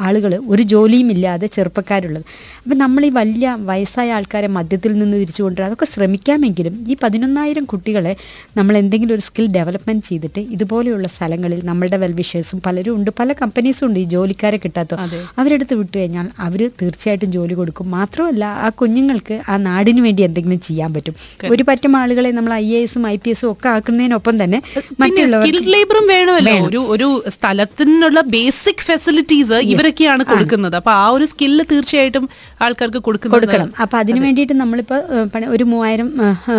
ആളുകൾ ഒരു ജോലിയും ഇല്ലാതെ ചെറുപ്പക്കാരുള്ളത്. അപ്പം നമ്മൾ ഈ വലിയ വയസ്സായ ആൾക്കാരെ മധ്യത്തിൽ നിന്ന് തിരിച്ചു കൊണ്ടുവരാൻ അതൊക്കെ ശ്രമിക്കാമെങ്കിലും ഈ പതിനൊന്നായിരം കുട്ടികളെ നമ്മൾ എന്തെങ്കിലും ഒരു സ്കിൽ ഡെവലപ്മെന്റ് ചെയ്തിട്ട് ഇതുപോലെയുള്ള സ്ഥലങ്ങളിൽ നമ്മളുടെ വെൽവിഷേഴ്സും പലരും ഉണ്ട്. പല കമ്പനീസും ഉണ്ട് ഈ ജോലിക്കാരെ കിട്ടാത്ത. അവരെടുത്ത് വിട്ടു കഴിഞ്ഞാൽ അവർ തീർച്ചയായിട്ടും ജോലി കൊടുക്കും. മാത്രമല്ല ആ കുഞ്ഞുങ്ങൾക്ക് ആ നാടിന് വേണ്ടി എന്തെങ്കിലും ചെയ്യാൻ പറ്റും. ഒരു പറ്റം ആളുകളെ നമ്മൾ ഐ എ എസും ഐ പി എസും ഒക്കെ ആക്കുന്നതിനൊപ്പം തന്നെ മറ്റുള്ളവർ ലേബറും വേണമല്ലോ. ഒരു ഒരു സ്ഥലത്തിനുള്ള ബേസിക് ഫെസിലിറ്റീസ് ഇവരൊക്കെയാണ് കൊടുക്കുന്നത്. അപ്പൊ ആ ഒരു സ്കില്ല് തീർച്ചയായിട്ടും ആൾക്കാർക്ക് കൊടുക്കണം. അപ്പൊ അതിന് വേണ്ടിയിട്ട് നമ്മളിപ്പോ ഒരു മൂവായിരം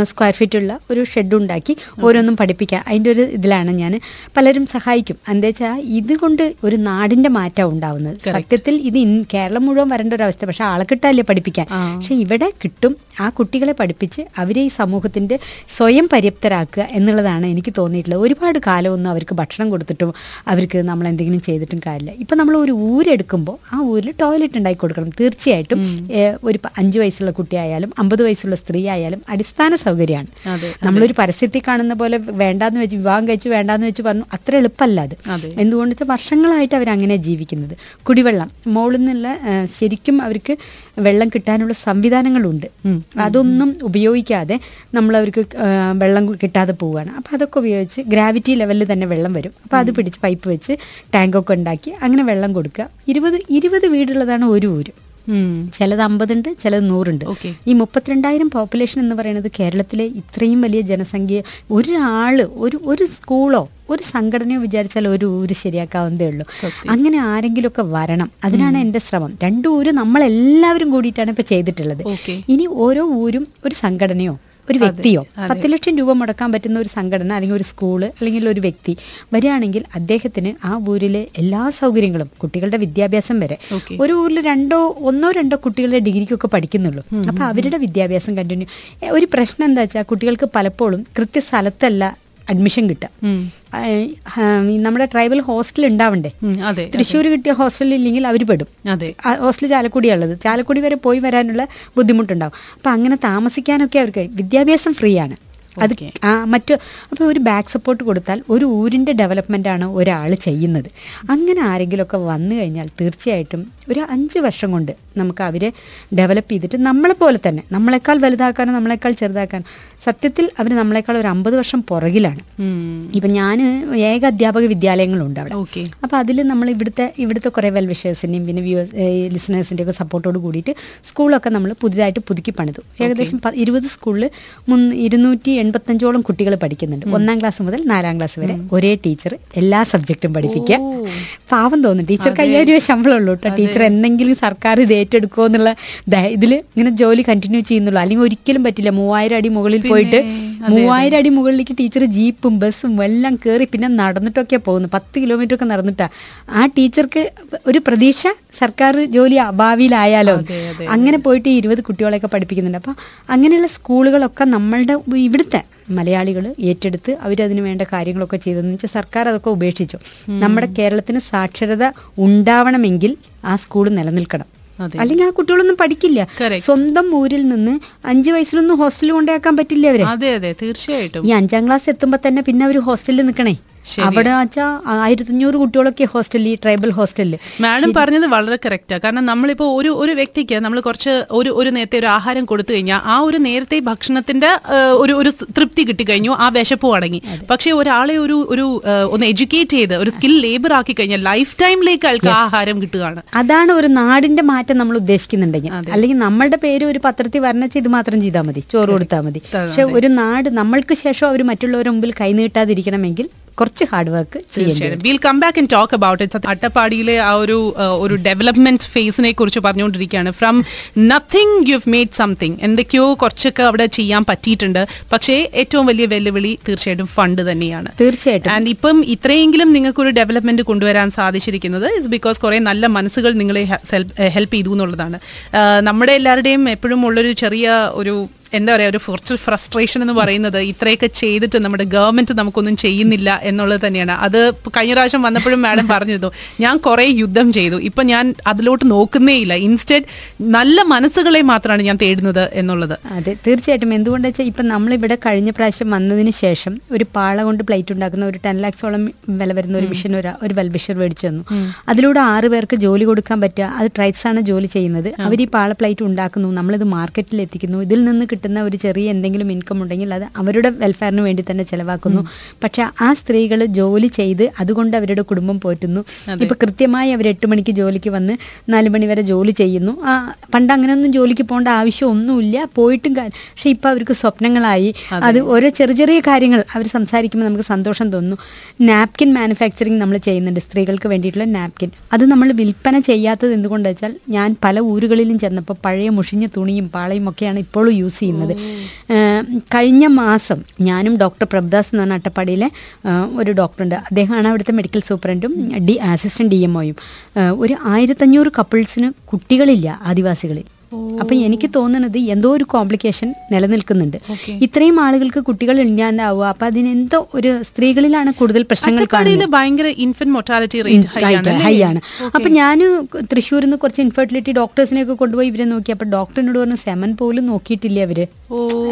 സ്ക്വയർ ഫീറ്റ് ഉള്ള ഒരു ഷെഡ് ഉണ്ടാക്കി ഓരോന്നും പഠിപ്പിക്കുക അതിന്റെ ഒരു ഇതിലാണ് ഞാൻ. പലരും സഹായിക്കും. എന്താ വെച്ചാൽ ഇതുകൊണ്ട് ഒരു നാടിന്റെ മാറ്റം ഉണ്ടാവുന്നത്. സത്യത്തിൽ ഇത് കേരളം മുഴുവൻ വരേണ്ട ഒരു അവസ്ഥ. പക്ഷെ ആളെ കിട്ടാല്ലേ പഠിപ്പിക്കാൻ. പക്ഷെ ഇവിടെ കിട്ടും ആ കുട്ടികളെ പഠിപ്പിച്ച് അവരെ ഈ സമൂഹത്തിന്റെ സ്വയം പര്യാപ്തരാക്കുക എന്നുള്ളതാണ് എനിക്ക് തോന്നിയിട്ടുള്ളത്. ഒരുപാട് കാലമൊന്നും അവർക്ക് ഭക്ഷണം കൊടുത്തിട്ടും അവർക്ക് നമ്മൾ എന്തെങ്കിലും ചെയ്തിട്ടും കാര്യമില്ല. ഇപ്പൊ നമ്മൾ ഒരു ഊരെടുക്കുമ്പോൾ ആ ഊരിൽ ടോയ്ലറ്റ് ഉണ്ടാക്കി കൊടുക്കണം. തീർച്ചയായിട്ടും ഒരു അഞ്ച് വയസ്സുള്ള കുട്ടിയായാലും അമ്പത് വയസ്സുള്ള സ്ത്രീ ആയാലും അടിസ്ഥാന സൗകര്യമാണ്. നമ്മളൊരു പരസ്യത്തിൽ കാണുന്ന പോലെ വേണ്ടാന്ന് വെച്ച് വിവാഹം കഴിച്ചു വേണ്ടാന്ന് വെച്ച് പറഞ്ഞു അത്ര എളുപ്പമല്ല അത്. എന്തുകൊണ്ട് വെച്ചാൽ വർഷങ്ങളായിട്ട് അവർ അങ്ങനെ ജീവിക്കുന്നത്. കുടിവെള്ളം മോളിൽ നിന്നുള്ള ശരിക്കും അവർക്ക് വെള്ളം കിട്ടാനുള്ള സംവിധാനങ്ങളുണ്ട്. അതൊന്നും ഉപയോഗിക്കാതെ നമ്മൾ അവർക്ക് വെള്ളം കിട്ടാതെ പോവുകയാണ്. അപ്പോൾ അതൊക്കെ ഉപയോഗിച്ച് ഗ്രാവിറ്റി ലെവലിൽ തന്നെ വെള്ളം വരും. അപ്പോൾ അത് പിടിച്ച് പൈപ്പ് വെച്ച് ടാങ്കൊക്കെ ഉണ്ടാക്കി അങ്ങനെ വെള്ളം കൊടുക്കുക. ഇരുപത് ഇരുപത് വീടുള്ളതാണ് ഒരു ഊര്. ചിലത് അമ്പതുണ്ട് ചിലത് നൂറുണ്ട്. ഈ മുപ്പത്തിരണ്ടായിരം പോപ്പുലേഷൻ എന്ന് പറയുന്നത് കേരളത്തിലെ ഇത്രയും വലിയ ജനസംഖ്യ ഒരാൾ ഒരു ഒരു സ്കൂളോ ഒരു സംഘടനയോ വിചാരിച്ചാൽ ഒരു ഊര് ശരിയാക്കാവുന്നതേ ഉള്ളൂ. അങ്ങനെ ആരെങ്കിലുമൊക്കെ വരണം. അതിനാണ് എന്റെ ശ്രമം. രണ്ടു ഊര് നമ്മളെല്ലാവരും കൂടിയിട്ടാണ് ഇപ്പൊ ചെയ്തിട്ടുള്ളത്. ഇനി ഓരോ ഊരും ഒരു സംഘടനയോ ഒരു വ്യക്തിയോ പത്ത് ലക്ഷം രൂപ മുടക്കാൻ പറ്റുന്ന ഒരു സംഘടന അല്ലെങ്കിൽ ഒരു സ്കൂൾ അല്ലെങ്കിൽ ഒരു വ്യക്തി വരികയാണെങ്കിൽ അദ്ദേഹത്തിന് ആ ഊരിലെ എല്ലാ സൗകര്യങ്ങളും കുട്ടികളുടെ വിദ്യാഭ്യാസം വരെ. ഒരു ഊരിൽ രണ്ടോ ഒന്നോ രണ്ടോ കുട്ടികളുടെ ഡിഗ്രിക്കൊക്കെ പഠിക്കുന്നുള്ളൂ. അപ്പൊ അവരുടെ വിദ്യാഭ്യാസം കണ്ടിന്യൂ ഒരു പ്രശ്നം എന്താ വെച്ചാൽ കുട്ടികൾക്ക് പലപ്പോഴും കൃത്യ സ്ഥലത്തല്ല അഡ്മിഷൻ കിട്ടുക. നമ്മുടെ ട്രൈബൽ ഹോസ്റ്റൽ ഉണ്ടാവണ്ടേ? തൃശ്ശൂർ കിട്ടിയ ഹോസ്റ്റൽ ഇല്ലെങ്കിൽ അവർ പെടും. ഹോസ്റ്റൽ ചാലക്കുടിയാണുള്ളത്. ചാലക്കുടി വരെ പോയി വരാനുള്ള ബുദ്ധിമുട്ടുണ്ടാവും. അപ്പം അങ്ങനെ താമസിക്കാനൊക്കെ അവർക്ക് വിദ്യാഭ്യാസം ഫ്രീ ആണ് അത്. ആ മറ്റു അപ്പോൾ ഒരു ബാക്ക് സപ്പോർട്ട് കൊടുത്താൽ ഒരു ഊരിന്റെ ഡെവലപ്മെന്റ് ആണ് ഒരാൾ ചെയ്യുന്നത്. അങ്ങനെ ആരെങ്കിലുമൊക്കെ വന്നു കഴിഞ്ഞാൽ തീർച്ചയായിട്ടും ഒരു അഞ്ച് വർഷം കൊണ്ട് നമുക്ക് അവരെ ഡെവലപ്പ് ചെയ്തിട്ട് നമ്മളെ പോലെ തന്നെ നമ്മളെക്കാൾ വലുതാക്കാനോ നമ്മളെക്കാൾ ചെറുതാക്കാനോ സത്യത്തിൽ അവർ നമ്മളെക്കാൾ ഒരു അമ്പത് വർഷം പുറകിലാണ്. ഇപ്പം ഞാൻ ഏക അധ്യാപക വിദ്യാലയങ്ങളുണ്ട് അവിടെ. ഓക്കെ അപ്പോൾ അതിൽ നമ്മൾ ഇവിടുത്തെ ഇവിടുത്തെ കുറേ വെൽ വിഷേഴ്സിന്റെയും പിന്നെ വ്യൂ ലിസണേഴ്സിന്റെ ഒക്കെ സപ്പോർട്ടോട് കൂടിയിട്ട് സ്കൂളൊക്കെ നമ്മൾ പുതിയതായിട്ട് പുതുക്കി പണിതു. ഏകദേശം ഇരുപത് സ്കൂളിൽ മുൻ ഇരുന്നൂറ്റി എൺപത്തഞ്ചോളം കുട്ടികൾ പഠിക്കുന്നുണ്ട്. ഒന്നാം ക്ലാസ് മുതൽ നാലാം ക്ലാസ് വരെ ഒരേ ടീച്ചർ എല്ലാ സബ്ജക്റ്റും പഠിപ്പിക്കുക. പാവം തോന്നും. ടീച്ചർക്ക് അയ്യായിരം രൂപ ശമ്പളം ഉള്ളൂ കേട്ടോ. ടീച്ചർ എന്തെങ്കിലും സർക്കാർ ഇത് ഏറ്റെടുക്കുമോ എന്നുള്ള ഇതിൽ ഇങ്ങനെ ജോലി കണ്ടിന്യൂ ചെയ്യുന്നുള്ളൂ. അല്ലെങ്കിൽ ഒരിക്കലും പറ്റില്ല. മൂവായിരം അടി മുകളിൽ പോയിട്ട് മൂവായിരം അടി മുകളിലേക്ക് ടീച്ചർ ജീപ്പും ബസ്സും എല്ലാം കയറി പിന്നെ നടന്നിട്ടൊക്കെ പോകുന്നു പത്ത് കിലോമീറ്റർ ഒക്കെ നടന്നിട്ടാ. ആ ടീച്ചർക്ക് ഒരു പ്രതീക്ഷ സർക്കാർ ജോലി ഭാവിയിലായാലോ അങ്ങനെ പോയിട്ട് ഈ ഇരുപത് കുട്ടികളെയൊക്കെ പഠിപ്പിക്കുന്നുണ്ട്. അപ്പം അങ്ങനെയുള്ള സ്കൂളുകളൊക്കെ നമ്മളുടെ ഇവിടുത്തെ മലയാളികൾ ഏറ്റെടുത്ത് അവരതിന് വേണ്ട കാര്യങ്ങളൊക്കെ ചെയ്തതെന്ന് വെച്ചാൽ സർക്കാർ അതൊക്കെ ഉപേക്ഷിച്ചു. നമ്മുടെ കേരളത്തിന് സാക്ഷരത ഉണ്ടാവണമെങ്കിൽ ആ സ്കൂൾ നിലനിൽക്കണം. അല്ലെങ്കിൽ ആ കുട്ടികളൊന്നും പഠിക്കില്ല. സ്വന്തം ഊരിൽ നിന്ന് അഞ്ചു വയസ്സിലൊന്നും ഹോസ്റ്റലിൽ കൊണ്ടാക്കാൻ പറ്റില്ല അവരെ. അതെ അതെ. തീർച്ചയായിട്ടും. ഈ അഞ്ചാം ക്ലാസ് എത്തുമ്പോ തന്നെ പിന്നെ അവർ ഹോസ്റ്റലിൽ നിൽക്കണേ. അവിടെ വെച്ചാൽ ആയിരത്തി അഞ്ഞൂറ് കുട്ടികളൊക്കെ ഹോസ്റ്റലിൽ ഈ ട്രൈബൽ ഹോസ്റ്റലിൽ. മാഡം പറഞ്ഞത് വളരെ കറക്റ്റാ കാരണം നമ്മളിപ്പോ ഒരു ഒരു വ്യക്തിക്ക് നമ്മൾ കുറച്ച് ഒരു ഒരു നേരത്തെ ഒരു ആഹാരം കൊടുത്തു കഴിഞ്ഞാൽ ആ ഒരു നേരത്തെ ഭക്ഷണത്തിന്റെ ഒരു ഒരു തൃപ്തി കിട്ടി കഴിഞ്ഞു ആ വിശപ്പ് അടങ്ങി. പക്ഷേ ഒരാളെ ഒരു ഒരു ഒന്ന് എഡ്യൂക്കേറ്റ് ചെയ്ത് ഒരു സ്കിൽ ലേബർ ആക്കി കഴിഞ്ഞാൽ ലൈഫ് ടൈമിലേക്ക് ആൾക്ക് ആഹാരം കിട്ടുകയാണ്. അതാണ് ഒരു നാടിന്റെ മാറ്റം നമ്മൾ ഉദ്ദേശിക്കുന്നുണ്ടെങ്കിൽ. അല്ലെങ്കിൽ നമ്മളുടെ പേര് ഒരു പത്രത്തിൽ വർണിച്ച് ഇത് മാത്രം ചെയ്താൽ മതി ചോറ് കൊടുത്താൽ മതി. പക്ഷെ ഒരു നാട് നമ്മൾക്ക് ശേഷം അവർ മറ്റുള്ളവരുടെ മുമ്പിൽ കൈനീട്ടാതിരിക്കണമെങ്കിൽ കുറച്ച് ഹാർഡ് വർക്ക് ചെയ്യും തീർച്ചയായും. Will come back and talk about it അട്ടപ്പാടിയിലെ ആ ഒരു ഒരു ഡെവലപ്മെന്റ് ഫേസിനെ കുറിച്ച് പറഞ്ഞുകൊണ്ടിരിക്കുകയാണ്. From nothing you have made something എന്തൊക്കെയോ കുറച്ചൊക്കെ അവിടെ ചെയ്യാൻ പറ്റിയിട്ടുണ്ട്. പക്ഷേ ഏറ്റവും വലിയ വെല്ലുവിളി തീർച്ചയായിട്ടും ഫണ്ട് തന്നെയാണ്. തീർച്ചയായിട്ടും. ആൻഡ് ഇപ്പം ഇത്രയെങ്കിലും നിങ്ങൾക്ക് ഒരു ഡെവലപ്മെന്റ് കൊണ്ടുവരാൻ സാധിച്ചിരിക്കുന്നത് ഇസ് ബിക്കോസ് കുറെ നല്ല മനസ്സുകൾ നിങ്ങളെ ഹെൽപ്പ് ചെയ്തു എന്നുള്ളതാണ്. നമ്മുടെ എല്ലാവരുടെയും എപ്പോഴും ഉള്ളൊരു ചെറിയ ഒരു എന്താ പറയാ ഒരു കുറച്ച് ഫ്രസ്ട്രേഷൻ എന്ന് പറയുന്നത് ഇത്രയൊക്കെ ചെയ്തിട്ട് നമ്മുടെ ഗവൺമെന്റ് നമുക്കൊന്നും ചെയ്യുന്നില്ല എന്നുള്ളത് തന്നെയാണ്. അത് കഴിഞ്ഞ പ്രാവശ്യം വന്നപ്പോഴും മാഡം പറഞ്ഞിരുന്നു ഞാൻ കുറെ യുദ്ധം ചെയ്തു ഇപ്പൊ ഞാൻ അതിലോട്ട് നോക്കുന്നേ ഇല്ല. ഇൻസ്റ്റെഡ് നല്ല മനസ്സുകളെ മാത്രമാണ് ഞാൻ തേടുന്നത് എന്നുള്ളത്. അതെ തീർച്ചയായിട്ടും. എന്തുകൊണ്ടാ വെച്ചാൽ ഇപ്പം നമ്മളിവിടെ കഴിഞ്ഞ പ്രാവശ്യം വന്നതിന് ശേഷം ഒരു പാള കൊണ്ട് പ്ലേറ്റ് ഉണ്ടാക്കുന്ന ഒരു ടെൻ ലാക്സോളം വില വരുന്ന ഒരു മിഷൻ ഒരു ഒരു വെൽബിഷർ മേടിച്ചു തന്നു. അതിലൂടെ ആറ് പേർക്ക് ജോലി കൊടുക്കാൻ പറ്റുക അത് ട്രൈബ്സ് ആണ് ജോലി ചെയ്യുന്നത്. അവർ ഈ പാള പ്ലേറ്റ് ഉണ്ടാക്കുന്നു നമ്മളിത് മാർക്കറ്റിൽ എത്തിക്കുന്നു ഇതിൽ നിന്ന് കിട്ടുന്ന ഒരു ചെറിയ എന്തെങ്കിലും ഇൻകം ഉണ്ടെങ്കിൽ അത് അവരുടെ വെൽഫെയറിന് വേണ്ടി തന്നെ ചിലവാക്കുന്നു. പക്ഷെ ആ സ്ത്രീകൾ ജോലി ചെയ്ത് അതുകൊണ്ട് അവരുടെ കുടുംബം പോറ്റുന്നു. ഇപ്പൊ കൃത്യമായി അവർ എട്ട് മണിക്ക് ജോലിക്ക് വന്ന് നാല് മണി വരെ ജോലി ചെയ്യുന്നു. ആ, പണ്ട് അങ്ങനെയൊന്നും ജോലിക്ക് പോകേണ്ട ആവശ്യമൊന്നുമില്ല. പോയിട്ടും പക്ഷെ ഇപ്പൊ അവർക്ക് സ്വപ്നങ്ങളായി. അത്. ഓരോ ചെറിയ ചെറിയ കാര്യങ്ങൾ അവർ സംസാരിക്കുമ്പോൾ നമുക്ക് സന്തോഷം തോന്നുന്നു നാപ്കിൻ മാനുഫാക്ചറിങ് നമ്മൾ ചെയ്യുന്നുണ്ട്. സ്ത്രീകൾക്ക് വേണ്ടിയിട്ടുള്ള നാപ്കിൻ. അത് നമ്മൾ വിൽപ്പന ചെയ്യാത്തത് എന്തുകൊണ്ടെന്ന് വെച്ചാൽ ഞാൻ പല ഊരുകളിലും ചെന്നപ്പോൾ പഴയ മുഷിഞ്ഞ തുണിയും പാളയും ഒക്കെയാണ് ഇപ്പോഴും യൂസ് ചെയ്യുന്നത് ഏഹ് കഴിഞ്ഞ മാസം ഞാനും ഡോക്ടർ പ്രഭദാസ് എന്ന് പറഞ്ഞ അട്ടപ്പാടിയിലെ ഒരു ഡോക്ടറുണ്ട്. അദ്ദേഹമാണ് അവിടുത്തെ മെഡിക്കൽ സൂപ്രണ്ടും ഡി അസിസ്റ്റന്റ് ഡി എം ഒയും. ഒരു ആയിരത്തഞ്ഞൂറ് കപ്പിൾസിന് കുട്ടികളില്ല ആദിവാസികളിൽ. അപ്പൊ എനിക്ക് തോന്നുന്നത് എന്തോ ഒരു കോംപ്ലിക്കേഷൻ നിലനിൽക്കുന്നുണ്ട്. ഇത്രയും ആളുകൾക്ക് കുട്ടികൾ ഇല്ലാണ്ടാവുക അപ്പൊ അതിനെന്തോ ഒരു സ്ത്രീകളിലാണ് കൂടുതൽ പ്രശ്നങ്ങൾ കാണുന്നത്. ഭയങ്കര ഇൻഫന്റ് മൊർട്ടാലിറ്റി റേറ്റ് ഹൈ ആണ് അപ്പൊ ഞാൻ തൃശ്ശൂരിൽ നിന്ന് കുറച്ച് ഇൻഫെർട്ടിലിറ്റി ഡോക്ടേഴ്സിനെ ഒക്കെ കൊണ്ടുപോയി ഇവരെ നോക്കി. അപ്പൊ ഡോക്ടറിനോട് പറഞ്ഞു സെമൻ പോലും നോക്കിയിട്ടില്ല അവർ.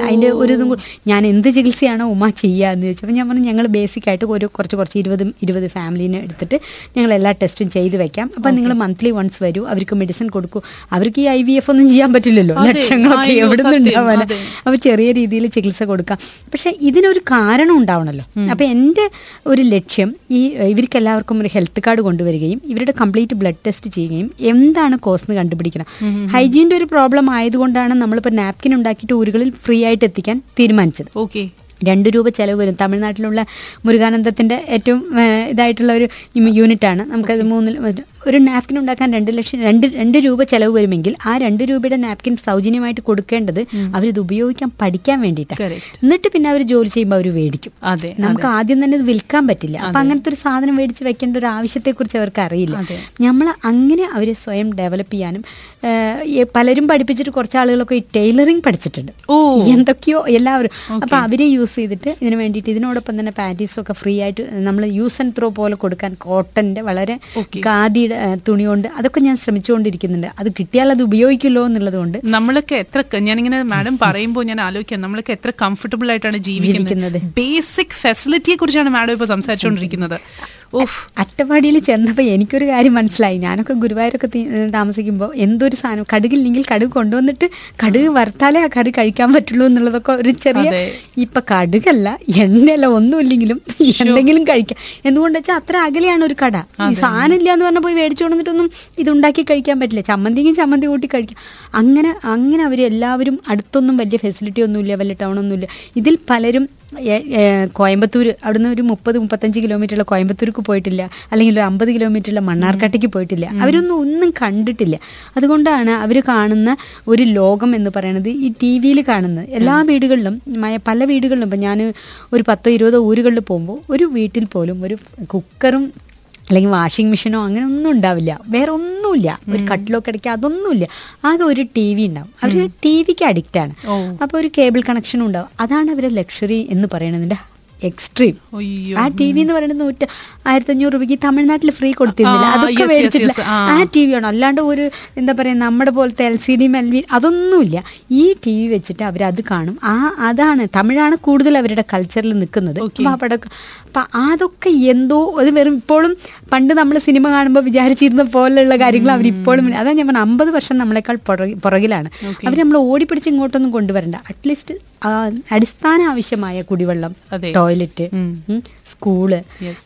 അതിന്റെ ഒരു ഇതും ഞാൻ എന്ത് ചികിത്സയാണോ ഉമ്മ ചെയ്യുക എന്ന് ചോദിച്ചപ്പോൾ ഞാൻ പറഞ്ഞു ഞങ്ങൾ ബേസിക് ആയിട്ട് ഒരു കുറച്ച് കുറച്ച് ഇരുപത് ഇരുപത് ഫാമിലിനെ എടുത്തിട്ട് ഞങ്ങൾ എല്ലാ ടെസ്റ്റും ചെയ്ത് വെക്കാം. അപ്പൊ നിങ്ങൾ മന്ത്ലി വൺസ് വരൂ അവർക്ക് മെഡിസിൻ കൊടുക്കൂ. അവർക്ക് ഈ ഐ വി എഫ് ഒന്നും ചെയ്യാൻ പറ്റില്ലല്ലോ. ലക്ഷങ്ങളൊക്കെ എവിടെ. നിന്നുണ്ടാവാൻ. അപ്പോൾ ചെറിയ രീതിയിൽ ചികിത്സ കൊടുക്കാം. പക്ഷെ ഇതിനൊരു കാരണം ഉണ്ടാവണല്ലോ. അപ്പൊ എന്റെ ഒരു ലക്ഷ്യം ഈ ഇവർക്ക് എല്ലാവർക്കും ഒരു ഹെൽത്ത് കാർഡ് കൊണ്ടുവരികയും ഇവരുടെ കംപ്ലീറ്റ് ബ്ലഡ് ടെസ്റ്റ് ചെയ്യുകയും എന്താണ് കോസ് എന്ന് കണ്ടുപിടിക്കണം. ഹൈജീന്റെ ഒരു പ്രോബ്ലം ആയതുകൊണ്ടാണ് നമ്മളിപ്പോൾ നാപ്കിൻ ഉണ്ടാക്കിയിട്ട് ഊരുകളിൽ ഫ്രീ ആയിട്ട് എത്തിക്കാൻ തീരുമാനിച്ചത്. ഓക്കെ. രണ്ട് രൂപ ചിലവ് വരും. തമിഴ്നാട്ടിലുള്ള മുരുകാനന്ദത്തിന്റെ ഏറ്റവും ഇതായിട്ടുള്ള ഒരു യൂണിറ്റാണ്. നമുക്കത് മൂന്നിൽ ഒരു- നാപ്കിൻ ഉണ്ടാക്കാൻ രണ്ട് ലക്ഷം രണ്ട് രണ്ട് രൂപ ചിലവ് വരുമെങ്കിൽ ആ രണ്ട് രൂപയുടെ നാപ്കിൻ സൗജന്യമായിട്ട് കൊടുക്കേണ്ടത് അവരിത് ഉപയോഗിക്കാൻ പഠിക്കാൻ വേണ്ടിയിട്ടാണ്. എന്നിട്ട് പിന്നെ അവർ ജോലി ചെയ്യുമ്പോൾ അവർ മേടിക്കും. അതെ നമുക്ക് ആദ്യം തന്നെ ഇത് വിൽക്കാൻ പറ്റില്ല. അപ്പം അങ്ങനത്തെ ഒരു സാധനം മേടിച്ച് വെക്കേണ്ട ഒരു ആവശ്യത്തെക്കുറിച്ച് അവർക്ക് അറിയില്ല നമ്മൾ അങ്ങനെ അവരെ സ്വയം ഡെവലപ്പ് ചെയ്യാനും പലരും പഠിപ്പിച്ചിട്ട് കുറച്ച് ആളുകളൊക്കെ ഈ ടൈലറിങ് പഠിച്ചിട്ടുണ്ട്. ഓ. എന്തൊക്കെയോ എല്ലാവരും. അപ്പം അവരെ യൂസ് ചെയ്തിട്ട് ഇതിന് വേണ്ടിയിട്ട് ഇതിനോടൊപ്പം തന്നെ പാറ്റീസും ഒക്കെ ഫ്രീ ആയിട്ട് നമ്മൾ യൂസ് ആൻഡ് ത്രോ പോലെ കൊടുക്കാൻ കോട്ടന്റെ വളരെ. ഖാദിയുടെ തുണി കൊണ്ട് അതൊക്കെ ഞാൻ ശ്രമിച്ചുകൊണ്ടിരിക്കുന്നുണ്ട് അത് കിട്ടിയാൽ അത് ഉപയോഗിക്കുമല്ലോ എന്നുള്ളത് കൊണ്ട് നമ്മളൊക്കെ എത്ര ഞാനിങ്ങനെ മാഡം പറയുമ്പോൾ ഞാൻ ആലോചിക്കാം നമ്മളൊക്കെ എത്ര കംഫർട്ടബിൾ ആയിട്ടാണ് ജീവിക്കുന്നത് ജീവിക്കുന്നത്. ബേസിക് ഫെസിലിറ്റിയെ കുറിച്ചാണ് മാഡം ഇപ്പോൾ സംസാരിച്ചുകൊണ്ടിരിക്കുന്നത് അട്ടപ്പാടിയിൽ ചെന്നപ്പോൾ എനിക്കൊരു കാര്യം മനസ്സിലായി. ഞാനൊക്കെ ഗുരുവായൂരൊക്കെ താമസിക്കുമ്പോൾ എന്തൊരു സാധനം കടുകില്ലെങ്കിൽ കടുക് കൊണ്ടുവന്നിട്ട് കടുക് വറുത്താലേ ആ കറി കഴിക്കാൻ പറ്റുള്ളൂ എന്നുള്ളതൊക്കെ ഒരു ചെറിയ ഇപ്പം കടുകല്ല എണ്ണയല്ല ഒന്നുമില്ലെങ്കിലും എന്തെങ്കിലും കഴിക്കാം. എന്തുകൊണ്ട് വെച്ചാൽ അത്ര അകലെയാണ് ഒരു കട. ഈ സാധനം ഇല്ല എന്ന് പറഞ്ഞാൽ പോയി മേടിച്ചു കൊണ്ടിട്ടൊന്നും ഇതുണ്ടാക്കി കഴിക്കാൻ പറ്റില്ല. ചമ്മന്തിയും ചമ്മന്തി കൂട്ടി കഴിക്കാം. അങ്ങനെ അങ്ങനെ അവർ എല്ലാവരും അടുത്തൊന്നും വലിയ ഫെസിലിറ്റി ഒന്നുമില്ല വലിയ ടൗൺ ഒന്നുമില്ല. ഇതിൽ പലരും കോയമ്പത്തൂർ അവിടുന്ന് ഒരു മുപ്പത് മുപ്പത്തഞ്ച് കിലോമീറ്ററുള്ള കോയമ്പത്തൂർക്ക് പോയിട്ടില്ല. അല്ലെങ്കിൽ ഒരു അമ്പത് കിലോമീറ്ററുള്ള മണ്ണാർക്കാട്ടേക്ക് പോയിട്ടില്ല. അവരൊന്നും ഒന്നും കണ്ടിട്ടില്ല. അതുകൊണ്ടാണ് അവർ കാണുന്ന ഒരു ലോകം എന്ന് പറയുന്നത് ഈ ടി വിയിൽ കാണുന്നത്. എല്ലാ വീടുകളിലും പല വീടുകളിലും ഇപ്പം ഞാൻ ഒരു പത്തോ ഇരുപതോ ഊരുകളിൽ പോകുമ്പോൾ ഒരു വീട്ടിൽ പോലും ഒരു കുക്കറും അല്ലെങ്കിൽ വാഷിംഗ് മെഷീനോ അങ്ങനെ ഒന്നും ഉണ്ടാവില്ല. വേറെ ഒന്നുമില്ല. ഒരു കട്ടിലോ കിടക്കുക അതൊന്നുമില്ല. ആകെ ഒരു ടി വി ഉണ്ടാവും. അവർ ടി വിക്ക് അഡിക്റ്റ് ആണ്. അപ്പോൾ ഒരു കേബിൾ കണക്ഷനും ഉണ്ടാവും. അതാണ് അവരെ ലക്ഷറി എന്ന് പറയുന്നതിന്റെ എക്സ്ട്രീം ആ ടി വി എന്ന് പറയുന്നത് നൂറ്റ ആയിരത്തി അഞ്ഞൂറ് രൂപയ്ക്ക് തമിഴ്നാട്ടിൽ ഫ്രീ കൊടുത്തിരുന്നില്ല. അതൊക്കെ മേടിച്ചിട്ടില്ല ആ. ടി വി ആണോ അല്ലാണ്ട് ഒരു എന്താ പറയുക നമ്മുടെ പോലത്തെ എൽ സി ഡി മെൽവി അതൊന്നുമില്ല. ഈ ടി വി വെച്ചിട്ട് അവരത് കാണും. ആ അതാണ് തമിഴാണ് കൂടുതൽ അവരുടെ കൾച്ചറിൽ നിൽക്കുന്നത്. അപ്പം അവിടെ അപ്പം അതൊക്കെ എന്തോ അത് വെറും ഇപ്പോഴും പണ്ട് നമ്മൾ സിനിമ കാണുമ്പോൾ വിചാരിച്ചിരുന്ന പോലെയുള്ള കാര്യങ്ങൾ അവരിപ്പോഴും അതാ ഞാൻ പറഞ്ഞ അമ്പത് വർഷം നമ്മളെക്കാൾ പുറകി- പുറകിലാണ്. അവർ നമ്മൾ ഓടിപ്പിടിച്ച് ഇങ്ങോട്ടൊന്നും കൊണ്ടുവരണ്ട. അറ്റ്ലീസ്റ്റ് അടിസ്ഥാന ആവശ്യമായ കുടിവെള്ളം. Toilet school.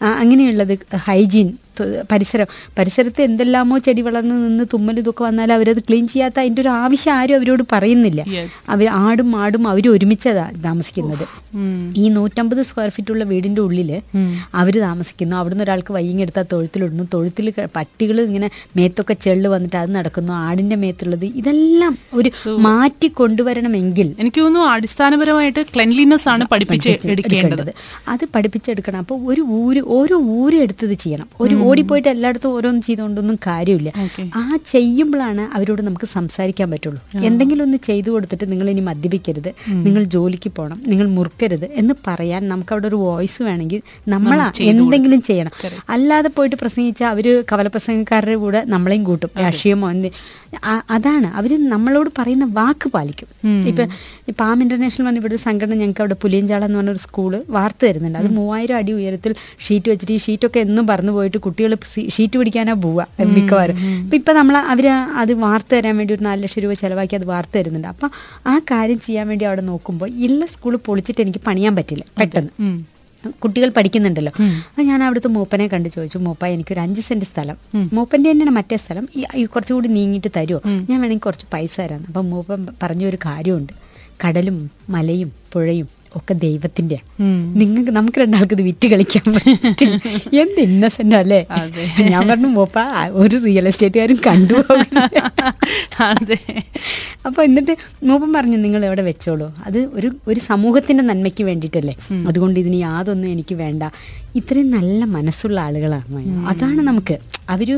അങ്ങനെയുള്ളത് ഹൈജീൻ പരിസരം. പരിസരത്ത് എന്തെല്ലാമോ ചെടി വളർന്ന് നിന്ന് തുമ്മൽ ഇതൊക്കെ വന്നാൽ അവരത് ക്ലീൻ ചെയ്യാത്ത അതിന്റെ ഒരു ആവശ്യം ആരും അവരോട് പറയുന്നില്ല. അവർ ആടും ആടും അവർ ഒരുമിച്ചതാ താമസിക്കുന്നത്. ഈ നൂറ്റമ്പത് സ്ക്വയർ ഫീറ്റ് ഉള്ള വീടിന്റെ ഉള്ളിൽ. അവർ താമസിക്കുന്നു. അവിടുന്ന് ഒരാൾക്ക് വയ്യെടുത്താൽ തൊഴുത്തിലിടുന്നു തൊഴുത്തിൽ പട്ടികൾ ഇങ്ങനെ മേത്തൊക്കെ ചെള്ള് വന്നിട്ട് അത് നടക്കുന്നു. ആടിന്റെ മേത്തുള്ളത് ഇതെല്ലാം ഒരു മാറ്റി കൊണ്ടുവരണമെങ്കിൽ എനിക്ക് തോന്നുന്നു അടിസ്ഥാനപരമായിട്ട് ക്ലെൻലിനെസ് ആണ് പഠിപ്പിച്ച് പഠിപ്പിച്ച് എടുക്കേണ്ടത്. എടുക്കേണ്ടത്. അത് പഠിപ്പിച്ചെടുക്കണം അപ്പോൾ ഒരു ഊര് ഓരോ ഊര് എടുത്തത് ചെയ്യണം. ഒരു ഓടിപ്പോയിട്ട് എല്ലായിടത്തും ഓരോന്നും ചെയ്തുകൊണ്ടൊന്നും കാര്യമില്ല. ആ ചെയ്യുമ്പോഴാണ് അവരോട് നമുക്ക് സംസാരിക്കാൻ പറ്റുള്ളൂ. എന്തെങ്കിലും ഒന്ന് ചെയ്തു കൊടുത്തിട്ട് നിങ്ങൾ ഇനി മദ്യപിക്കരുത് നിങ്ങൾ ജോലിക്ക് പോകണം നിങ്ങൾ മുറുക്കരുത് എന്ന് പറയാൻ നമുക്ക് അവിടെ ഒരു വോയിസ് വേണമെങ്കിൽ നമ്മൾ എന്തെങ്കിലും ചെയ്യണം. അല്ലാതെ പോയിട്ട് പ്രസംഗിച്ചാൽ അവർ കവലപ്രസംഗക്കാരുടെ കൂടെ നമ്മളെയും കൂട്ടും. രാഷ്ട്രീയമോ എന്ത് അതാണ്. അവർ നമ്മളോട് പറയുന്ന വാക്ക് പാലിക്കും. ഇപ്പൊ പാം ഇന്റർനാഷണൽ പറഞ്ഞ ഇവിടെ ഒരു സംഘടന ഞങ്ങൾക്ക് അവിടെ പുലിയഞ്ചാളെന്ന് എന്ന് പറഞ്ഞ ഒരു സ്കൂൾ വാർത്ത തരുന്നുണ്ട്. അത് മൂവായിരം അടി ഉയരത്തിൽ ഷീറ്റ് വെച്ചിട്ട് ഈ ഷീറ്റൊക്കെ എന്നും പറന്നു പോയിട്ട് കുട്ടികൾ ഷീറ്റ് പിടിക്കാനാ പോവുക മിക്കവാറും. അപ്പം ഇപ്പം നമ്മൾ അവർ അത് വാർത്ത തരാൻ വേണ്ടി ഒരു നാല് ലക്ഷം രൂപ ചിലവാക്കി അത് വാർത്ത തരുന്നുണ്ട്. അപ്പം ആ കാര്യം ചെയ്യാൻ വേണ്ടി അവിടെ നോക്കുമ്പോൾ ഇല്ല സ്കൂൾ പൊളിച്ചിട്ട് എനിക്ക് പണിയാൻ പറ്റില്ല പെട്ടെന്ന്. കുട്ടികൾ പഠിക്കുന്നുണ്ടല്ലോ. അപ്പം ഞാൻ അവിടുത്തെ മൂപ്പനെ കണ്ട് ചോദിച്ചു മൂപ്പ എനിക്കൊരു അഞ്ച് സെന്റ് സ്ഥലം. മൂപ്പന്റെ തന്നെയാണ് മറ്റേ സ്ഥലം. ഈ ഈ കുറച്ചുകൂടി നീങ്ങിയിട്ട് തരുമോ ഞാൻ വേണമെങ്കിൽ കുറച്ച് പൈസ തരാം അപ്പം മൂപ്പൻ പറഞ്ഞ ഒരു കാര്യമുണ്ട്. കടലും മലയും പുഴയും ഒക്കെ ദൈവത്തിന്റെ. നിങ്ങൾക്ക് നമുക്ക് രണ്ടാൾക്ക് ഇത് വിറ്റ് കളിക്കാൻ പറ്റില്ല. എന്ത് ഇന്നസെന്റ് അല്ലേ. ഞാൻ പറഞ്ഞു പോപ്പ ഒരു റിയൽ എസ്റ്റേറ്റുകാരും കണ്ടു അതെ. അപ്പൊ എന്നിട്ട് മൂപ്പൻ പറഞ്ഞു നിങ്ങൾ എവിടെ വെച്ചോളൂ? അത് ഒരു ഒരു സമൂഹത്തിന്റെ നന്മയ്ക്ക് വേണ്ടിയിട്ടല്ലേ? അതുകൊണ്ട് ഇതിന് യാതൊന്നും എനിക്ക് വേണ്ട. ഇത്രയും നല്ല മനസ്സുള്ള ആളുകളാണ് അതാണ് നമുക്ക്. അവർ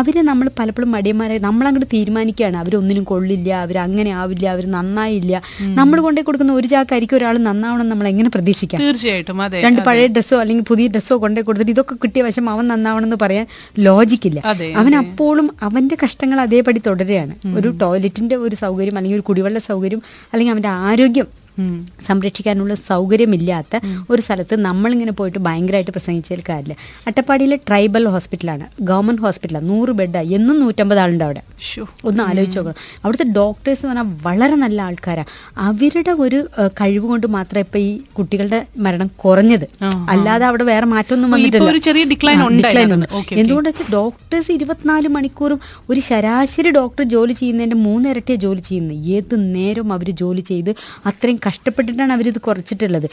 അവരെ നമ്മൾ പലപ്പോഴും മടിയന്മാരെ നമ്മളങ്ങോട്ട് തീരുമാനിക്കുകയാണ്. അവരൊന്നിനും കൊള്ളില്ല അവരങ്ങനെ ആവില്ല അവർ നന്നായില്ല. നമ്മൾ കൊണ്ടേ കൊടുക്കുന്ന ഒരു ചാക്കായിരിക്കും ഒരാൾ നന്നാവണം നമ്മൾ എങ്ങനെ പ്രതീക്ഷിക്കാം? തീർച്ചയായിട്ടും അതെ രണ്ട്. പഴയ ഡ്രസ്സോ അല്ലെങ്കിൽ പുതിയ ഡ്രസ്സോ കൊണ്ടേ കൊടുത്തിട്ട് ഇതൊക്കെ കിട്ടിയ വശം അവൻ നന്നാവണം എന്ന് പറയാൻ ലോജിക്കില്ല അവൻ അപ്പോഴും അവന്റെ കഷ്ടങ്ങൾ അതേപടി തുടരുകയാണ്. ഒരു ടോയ്ലറ്റിന്റെ ഒരു സൗകര്യം അല്ലെങ്കിൽ ഒരു കുടിവെള്ള സൗകര്യം അല്ലെങ്കിൽ അവന്റെ ആരോഗ്യം. സംരക്ഷിക്കാനുള്ള സൗകര്യമില്ലാത്ത ഒരു സ്ഥലത്ത് നമ്മളിങ്ങനെ പോയിട്ട് ഭയങ്കരമായിട്ട് പ്രസംഗിച്ചതിൽ കാര്യമില്ല. അട്ടപ്പാടിയിലെ ട്രൈബൽ ഹോസ്പിറ്റലാണ് ഗവൺമെന്റ് ഹോസ്പിറ്റലാണ് നൂറ് ബെഡ് എന്നും നൂറ്റമ്പത് ആളുണ്ട് അവിടെ. ഒന്ന് ആലോചിച്ച് നോക്കണം. അവിടുത്തെ ഡോക്ടേഴ്സ് എന്ന് പറഞ്ഞാൽ വളരെ നല്ല ആൾക്കാരാണ് അവരുടെ ഒരു കഴിവ് കൊണ്ട് മാത്രമേ ഇപ്പൊ ഈ കുട്ടികളുടെ മരണം കുറഞ്ഞത്. അല്ലാതെ അവിടെ വേറെ മാറ്റമൊന്നും വന്നിട്ടില്ല. decline ഉണ്ട് വെച്ചാൽ ഡോക്ടേഴ്സ് ഇരുപത്തിനാല് മണിക്കൂറും ഒരു ശരാശരി ഡോക്ടർ ജോലി ചെയ്യുന്നതിന്റെ മൂന്നിരട്ടിയെ ജോലി ചെയ്യുന്നത്. ഏത് നേരം അവർ ജോലി ചെയ്ത് അത്രയും കഷ്ടപ്പെട്ടിട്ടാണ് അവരിത് കുറച്ചിട്ടുള്ളത്.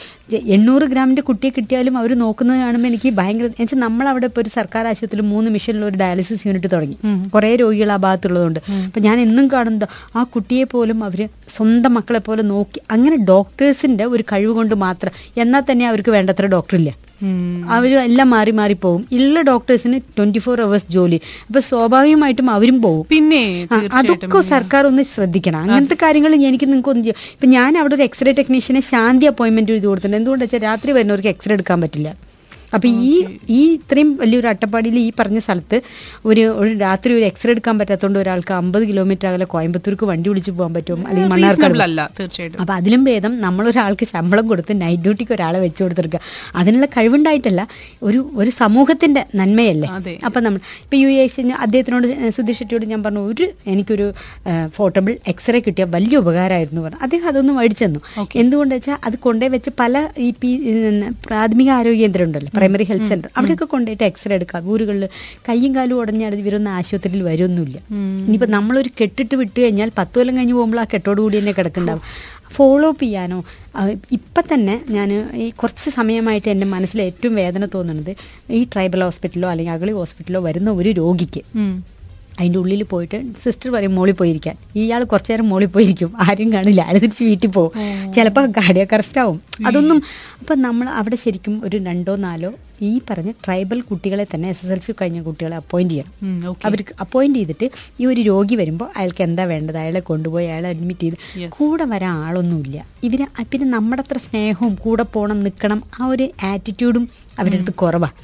എണ്ണൂറ് ഗ്രാമിന്റെ കുട്ടിയെ കിട്ടിയാലും അവർ നോക്കുന്നത് കാണുമ്പോൾ എനിക്ക് ഭയങ്കര എന്നുവെച്ചാൽ നമ്മളവിടെ ഇപ്പോൾ ഒരു സർക്കാർ ആശുപത്രിയിൽ മൂന്ന് മിഷനിൽ ഒരു ഡയാലിസിസ് യൂണിറ്റ് തുടങ്ങി. കുറേ രോഗികൾ ആ ഭാഗത്തുള്ളതുകൊണ്ട് അപ്പം ഞാൻ എന്നും കാണുന്നത് ആ കുട്ടിയെ പോലും അവർ സ്വന്തം മക്കളെ പോലെ നോക്കി അങ്ങനെ ഡോക്ടേഴ്സിന്റെ ഒരു കഴിവ് കൊണ്ട് മാത്രം എന്നാൽ തന്നെ അവർക്ക് വേണ്ടത്ര ഡോക്ടറില്ല. ഇല്ല അവർ എല്ലാം മാറി മാറി പോകും ഉള്ള ഡോക്ടേഴ്സിന് ട്വന്റി ഫോർ അവേഴ്സ് ജോലി. അപ്പൊ സ്വാഭാവികമായിട്ടും അവരും പോകും പിന്നെ അതൊക്കെ സർക്കാർ ഒന്ന് ശ്രദ്ധിക്കണം. അങ്ങനത്തെ കാര്യങ്ങൾ എനിക്ക് നിങ്ങൾക്ക് ഒന്നും ചെയ്യാം ഇപ്പൊ ഞാൻ അവിടെ ഒരു എക്സ്റേ ടെക്നീഷ്യനെ ശാന്തി അപ്പോയിന്റ്മെന്റ് ചെയ്ത് കൊടുത്തിട്ടുണ്ട്. എന്തുകൊണ്ട് വെച്ചാൽ രാത്രി വരുന്നവർക്ക് എക്സ്റേ എടുക്കാൻ പറ്റില്ല. അപ്പൊ ഈ ഈ ഇത്രയും വലിയൊരു അട്ടപ്പാടിയിൽ ഈ പറഞ്ഞ സ്ഥലത്ത് ഒരു ഒരു രാത്രി ഒരു എക്സ്റേ എടുക്കാൻ പറ്റാത്തതുകൊണ്ട് ഒരാൾക്ക് അമ്പത് കിലോമീറ്റർ അകലെ കോയമ്പത്തൂർക്ക് വണ്ടി വിളിച്ച് പോകാൻ പറ്റും അല്ലെങ്കിൽ മണ്ണാർക്കാട് തീർച്ചയായിട്ടും. അപ്പൊ അതിലും ഭേദം നമ്മളൊരാൾക്ക് ശമ്പളം കൊടുത്ത് നൈറ്റ് ഡ്യൂട്ടിക്ക് ഒരാളെ വെച്ചു കൊടുത്തിരിക്കുക. അതിനുള്ള കഴിവുണ്ടായിട്ടല്ല ഒരു ഒരു സമൂഹത്തിന്റെ നന്മയല്ലേ? അപ്പം നമ്മൾ ഇപ്പൊ യു എസ് അദ്ദേഹത്തിനോട് സുധീഷ് ഷെട്ടിയോട് ഞാൻ പറഞ്ഞു ഒരു എനിക്കൊരു ഫോട്ടബിൾ എക്സ്റേ കിട്ടിയ വലിയ ഉപകാരമായിരുന്നു പറഞ്ഞു. അദ്ദേഹം അതൊന്നും മേടിച്ചു തന്നു. എന്തുകൊണ്ട് വെച്ചാൽ അത് കൊണ്ടേ വെച്ച് പല ഈ പി പ്രാഥമിക ആരോഗ്യ കേന്ദ്രം ഉണ്ടല്ലോ പ്രൈമറി ഹെൽത്ത് സെന്റർ അവിടെയൊക്കെ കൊണ്ടുപോയിട്ട് എക്സ്റേ എടുക്കാം ഊരുകളിൽ കയ്യും കാലും ഉടഞ്ഞാൽ ഇവരൊന്നും ആശുപത്രിയിൽ വരുമൊന്നുമില്ല ഇനിയിപ്പോൾ നമ്മളൊരു കെട്ടിട്ട് വിട്ട് കഴിഞ്ഞാൽ പത്ത് കൊല്ലം കഴിഞ്ഞ് പോകുമ്പോൾ ആ കെട്ടോട് കൂടി തന്നെ കിടക്കുന്നുണ്ടാവും ഫോളോ അപ്പ് ചെയ്യാനോ ഇപ്പം തന്നെ ഞാൻ ഈ കുറച്ച് സമയമായിട്ട് എന്റെ മനസ്സിൽ ഏറ്റവും വേദന തോന്നുന്നത് ഈ ട്രൈബൽ ഹോസ്പിറ്റലോ അല്ലെങ്കിൽ അഗളി ഹോസ്പിറ്റലോ വരുന്ന ഒരു രോഗിക്ക്. അതിന്റെ ഉള്ളിൽ പോയിട്ട് സിസ്റ്റർ പറയും മോളിൽ പോയിരിക്കാൻ. ഇയാൾ കുറച്ചു നേരം മോളിൽ പോയിരിക്കും. ആരും കാണില്ല. അയാൾ തിരിച്ച് വീട്ടിൽ പോകും. ചിലപ്പോൾ കാർഡിയാക്ക് അറസ്റ്റ് ആവും. അതൊന്നും അപ്പം നമ്മൾ അവിടെ ശരിക്കും ഒരു രണ്ടോ നാലോ ഈ പറഞ്ഞ ട്രൈബൽ കുട്ടികളെ തന്നെ എസ് എസ് എൽ സി കഴിഞ്ഞ കുട്ടികളെ അപ്പോയിന്റ് ചെയ്യണം. അവർക്ക് അപ്പോയിന്റ് ചെയ്തിട്ട് ഈ ഒരു രോഗി വരുമ്പോൾ അയാൾക്ക് എന്താ വേണ്ടത്? അയാളെ കൊണ്ടുപോയി അയാളെ അഡ്മിറ്റ് ചെയ്ത്. കൂടെ വരാൻ ആളൊന്നുമില്ല. ഇവർ പിന്നെ നമ്മുടെ അത്ര സ്നേഹവും കൂടെ പോകണം നിൽക്കണം ആ ഒരു ആറ്റിറ്റ്യൂഡും അവരുടെ അടുത്ത് കുറവാണ്.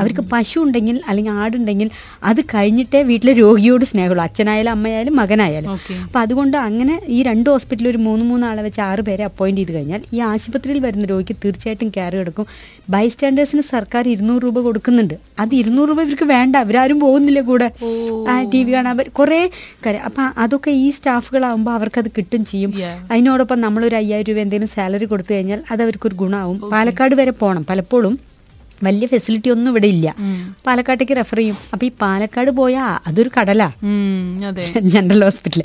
അവർക്ക് പശു ഉണ്ടെങ്കിൽ അല്ലെങ്കിൽ ആടുണ്ടെങ്കിൽ അത് കഴിഞ്ഞിട്ടേ വീട്ടിലെ രോഗിയോട് സ്നേഹമുള്ളൂ. അച്ഛനായാലും അമ്മയായാലും മകനായാലും. അപ്പൊ അതുകൊണ്ട് അങ്ങനെ ഈ രണ്ട് ഹോസ്പിറ്റലിൽ ഒരു മൂന്ന് മൂന്ന് ആളെ വെച്ച് ആറ് പേരെ അപ്പോയിന്റ് ചെയ്ത് കഴിഞ്ഞാൽ ഈ ആശുപത്രിയിൽ വരുന്ന രോഗിക്ക് തീർച്ചയായിട്ടും കെയർ എടുക്കും. ബൈസ്റ്റാൻഡേഴ്സിന് സർക്കാർ ഇരുന്നൂറ് രൂപ കൊടുക്കുന്നുണ്ട്. അത് ഇരുന്നൂറ് രൂപ ഇവർക്ക് വേണ്ട. അവരാരും പോകുന്നില്ല കൂടെ. ടി വി കാണാൻ കുറേ കാര്യം. അപ്പം അതൊക്കെ ഈ സ്റ്റാഫുകളാകുമ്പോൾ അത് കിട്ടും ചെയ്യും. അതിനോടൊപ്പം നമ്മളൊരു അയ്യായിരം രൂപ എന്തെങ്കിലും സാലറി കൊടുത്തു കഴിഞ്ഞാൽ അത് അവർക്കൊരു ഗുണമാവും പാലക്കാട് വരെ പോകണം പലപ്പോഴും വലിയ ഫെസിലിറ്റി ഒന്നും ഇവിടെ ഇല്ല. പാലക്കാട്ടേക്ക് റെഫർ ചെയ്യും. അപ്പൊ ഈ പാലക്കാട് പോയാ അതൊരു കടലാ. ജനറൽ ഹോസ്പിറ്റൽ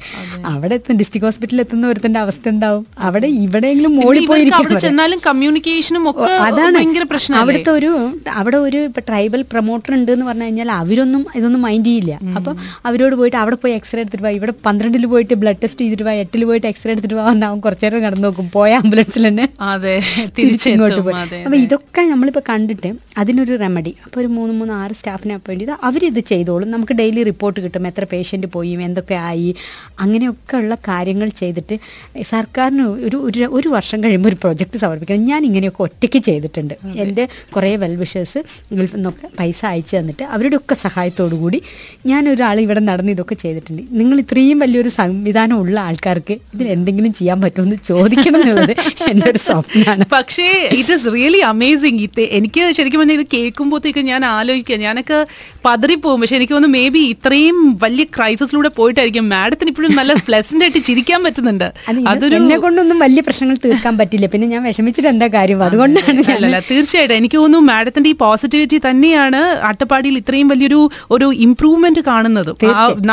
അവിടെ എത്തും ഡിസ്ട്രിക്ട് ഹോസ്പിറ്റലിൽ എത്തുന്ന ഒരുത്തന്റെ അവസ്ഥ ഉണ്ടാവും അവിടെ ഇവിടെയെങ്കിലും മോളി മോളിൽ പോയിരിക്കും കമ്മ്യൂണിക്കേഷനും അതാണ്. പ്രശ്നം അവിടുത്തെ ഒരു അവിടെ ഒരു ഇപ്പൊ ട്രൈബൽ പ്രൊമോട്ടർ ഉണ്ട് എന്ന് പറഞ്ഞു കഴിഞ്ഞാൽ അവരൊന്നും ഇതൊന്നും മൈൻഡ് ചെയ്യില്ല. അപ്പൊ അവരോട് പോയിട്ട് അവിടെ പോയി എക്സ്റേ എടുത്തിട്ട് വാ. ഇവിടെ പന്ത്രണ്ടിൽ പോയിട്ട് ബ്ലഡ് ടെസ്റ്റ് ചെയ്തിട്ട് വാ. എട്ടിൽ പോയിട്ട് എക്സ്റേ എടുത്തിട്ട് എന്നാവും കുറച്ചു നേരം കടന്നു നോക്കും. പോയ ആംബുലൻസിൽ തന്നെ അതെ തിരിച്ചിങ്ങോട്ട് ഇങ്ങോട്ട് പോയി. അപ്പൊ ഇതൊക്കെ നമ്മളിപ്പോ കണ്ടിട്ട് അതിനൊരു റെമഡി അപ്പോൾ ഒരു മൂന്ന് മൂന്ന് ആറ് സ്റ്റാഫിനെ അപ്പോയിന്റ് ചെയ്ത് അവരിത് ചെയ്തോളും. നമുക്ക് ഡെയിലി റിപ്പോർട്ട് കിട്ടും. എത്ര പേഷ്യന്റ് പോയി എന്തൊക്കെ ആയി. അങ്ങനെയൊക്കെ ഉള്ള കാര്യങ്ങൾ ചെയ്തിട്ട് സർക്കാരിന് ഒരു ഒരു വർഷം കഴിയുമ്പോൾ ഒരു പ്രോജക്റ്റ് സമർപ്പിക്കണം. ഞാൻ ഇങ്ങനെയൊക്കെ ഒറ്റയ്ക്ക് ചെയ്തിട്ടുണ്ട്. എന്റെ കുറേ വെൽവിഷേഴ്സ് ഗൾഫിൽ നിന്നൊക്കെ പൈസ അയച്ചു തന്നിട്ട് അവരുടെ ഒക്കെ സഹായത്തോടു കൂടി ഞാൻ ഒരാൾ ഇവിടെ നടന്ന് ഇതൊക്കെ ചെയ്തിട്ടുണ്ട്. നിങ്ങൾ ഇത്രയും വലിയൊരു സംവിധാനം ഉള്ള ആൾക്കാർക്ക് ഇതിന് എന്തെങ്കിലും ചെയ്യാൻ പറ്റുമെന്ന് ചോദിക്കണം എന്നുള്ളത് എന്റെ ഒരു സ്വപ്നമാണ് പക്ഷേ ഇറ്റ് ഇസ് റിയലി അമേസിങ് എനിക്ക് ശരിക്കും പറഞ്ഞാൽ ഇത് കേൾക്കുമ്പോഴത്തേക്ക് ഞാൻ ആലോചിക്കുക. ഞാനൊക്കെ പതറിപ്പോകും പക്ഷെ എനിക്ക് തോന്നുന്നു മേ ബി ഇത്രയും വലിയ ക്രൈസിസിലൂടെ പോയിട്ടായിരിക്കും മാഡത്തിന് ഇപ്പോഴും നല്ല പ്ലസന്റ് ആയിട്ട് ചിരിക്കാൻ പറ്റുന്നുണ്ട്. അതൊരു എന്നെ കൊണ്ടൊന്നും വലിയ പ്രശ്നങ്ങൾ തീർക്കാൻ പറ്റില്ല. പിന്നെ ഞാൻ വിഷമിച്ചിട്ട് എന്താ കാര്യം? അതുകൊണ്ടാണ് തീർച്ചയായിട്ടും. എനിക്ക് തോന്നുന്നു മാഡത്തിന്റെ ഈ പോസിറ്റിവിറ്റി തന്നെയാണ് അട്ടപ്പാടിയിൽ ഇത്രയും വലിയൊരു ഒരു ഇംപ്രൂവ്മെന്റ് കാണുന്നത്.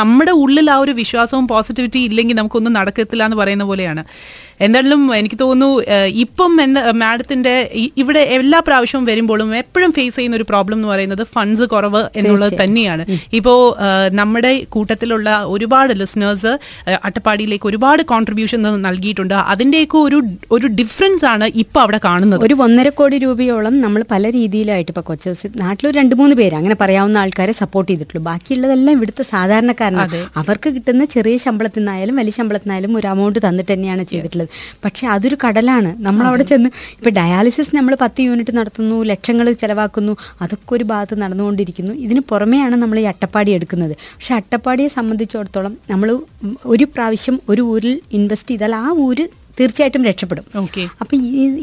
നമ്മുടെ ഉള്ളിൽ ആ ഒരു വിശ്വാസവും പോസിറ്റിവിറ്റി ഇല്ലെങ്കിൽ നമുക്കൊന്നും നടക്കത്തില്ല എന്ന് പറയുന്ന പോലെയാണ്. എന്തായാലും എനിക്ക് തോന്നുന്നു ഇപ്പം എന്താ മാഡത്തിന്റെ ഇവിടെ എല്ലാ പ്രാവശ്യവും വരുമ്പോഴും എപ്പോഴും ഫേസ് ചെയ്യുന്ന ഒരു പ്രോബ്ലം എന്ന് പറയുന്നത് ഫണ്ട്സ് കുറവ് എന്നുള്ളത് തന്നെയാണ്. ഇപ്പോ നമ്മുടെ കൂട്ടത്തിലുള്ള ഒരുപാട് ലിസണേഴ്സ് അട്ടപ്പാടിയിലേക്ക് ഒരുപാട് കോൺട്രിബ്യൂഷൻ നൽകിയിട്ടുണ്ട്. അതിന്റെയൊക്കെ ഒരു ഒരു ഡിഫറൻസ് ആണ് ഇപ്പൊ അവിടെ കാണുന്നത്. ഒരു ഒന്നര കോടി രൂപയോളം നമ്മൾ പല രീതിയിലായിട്ട് ഇപ്പൊ കൊച്ചു നാട്ടിലൊരു രണ്ട് മൂന്ന് പേര് അങ്ങനെ പറയാവുന്ന ആൾക്കാരെ സപ്പോർട്ട് ചെയ്തിട്ടുള്ളൂ. ബാക്കിയുള്ളതെല്ലാം ഇവിടുത്തെ സാധാരണക്കാരനാണ് അവർക്ക് കിട്ടുന്ന ചെറിയ ശമ്പളത്തിൽ നിന്നായാലും വലിയ ശമ്പളത്തിൽ നിന്നായാലും ഒരു അമൗണ്ട് തന്നിട്ട് തന്നെയാണ് ചെയ്തിട്ടുള്ളത്. പക്ഷെ അതൊരു കടലാണ്. നമ്മൾ അവിടെ ചെന്ന് ഇപ്പൊ ഡയാലിസിസ് നമ്മൾ പത്ത് യൂണിറ്റ് നടത്തുന്നു ലക്ഷങ്ങൾ ചെലവാക്കുന്നു അതൊക്കെ ഒരു ഭാഗത്ത് നടന്നുകൊണ്ടിരിക്കുന്നു. ഇതിന് പുറമെയാണ് നമ്മൾ ഈ അട്ടപ്പാടി എടുക്കുന്നത്. പക്ഷെ അട്ടപ്പാടിയെ സംബന്ധിച്ചിടത്തോളം നമ്മൾ ഒരു പ്രാവശ്യം ഒരു ഊരിൽ ഇൻവെസ്റ്റ് ചെയ്താൽ ആ ഊര് തീർച്ചയായിട്ടും രക്ഷപ്പെടും. ഓക്കെ അപ്പൊ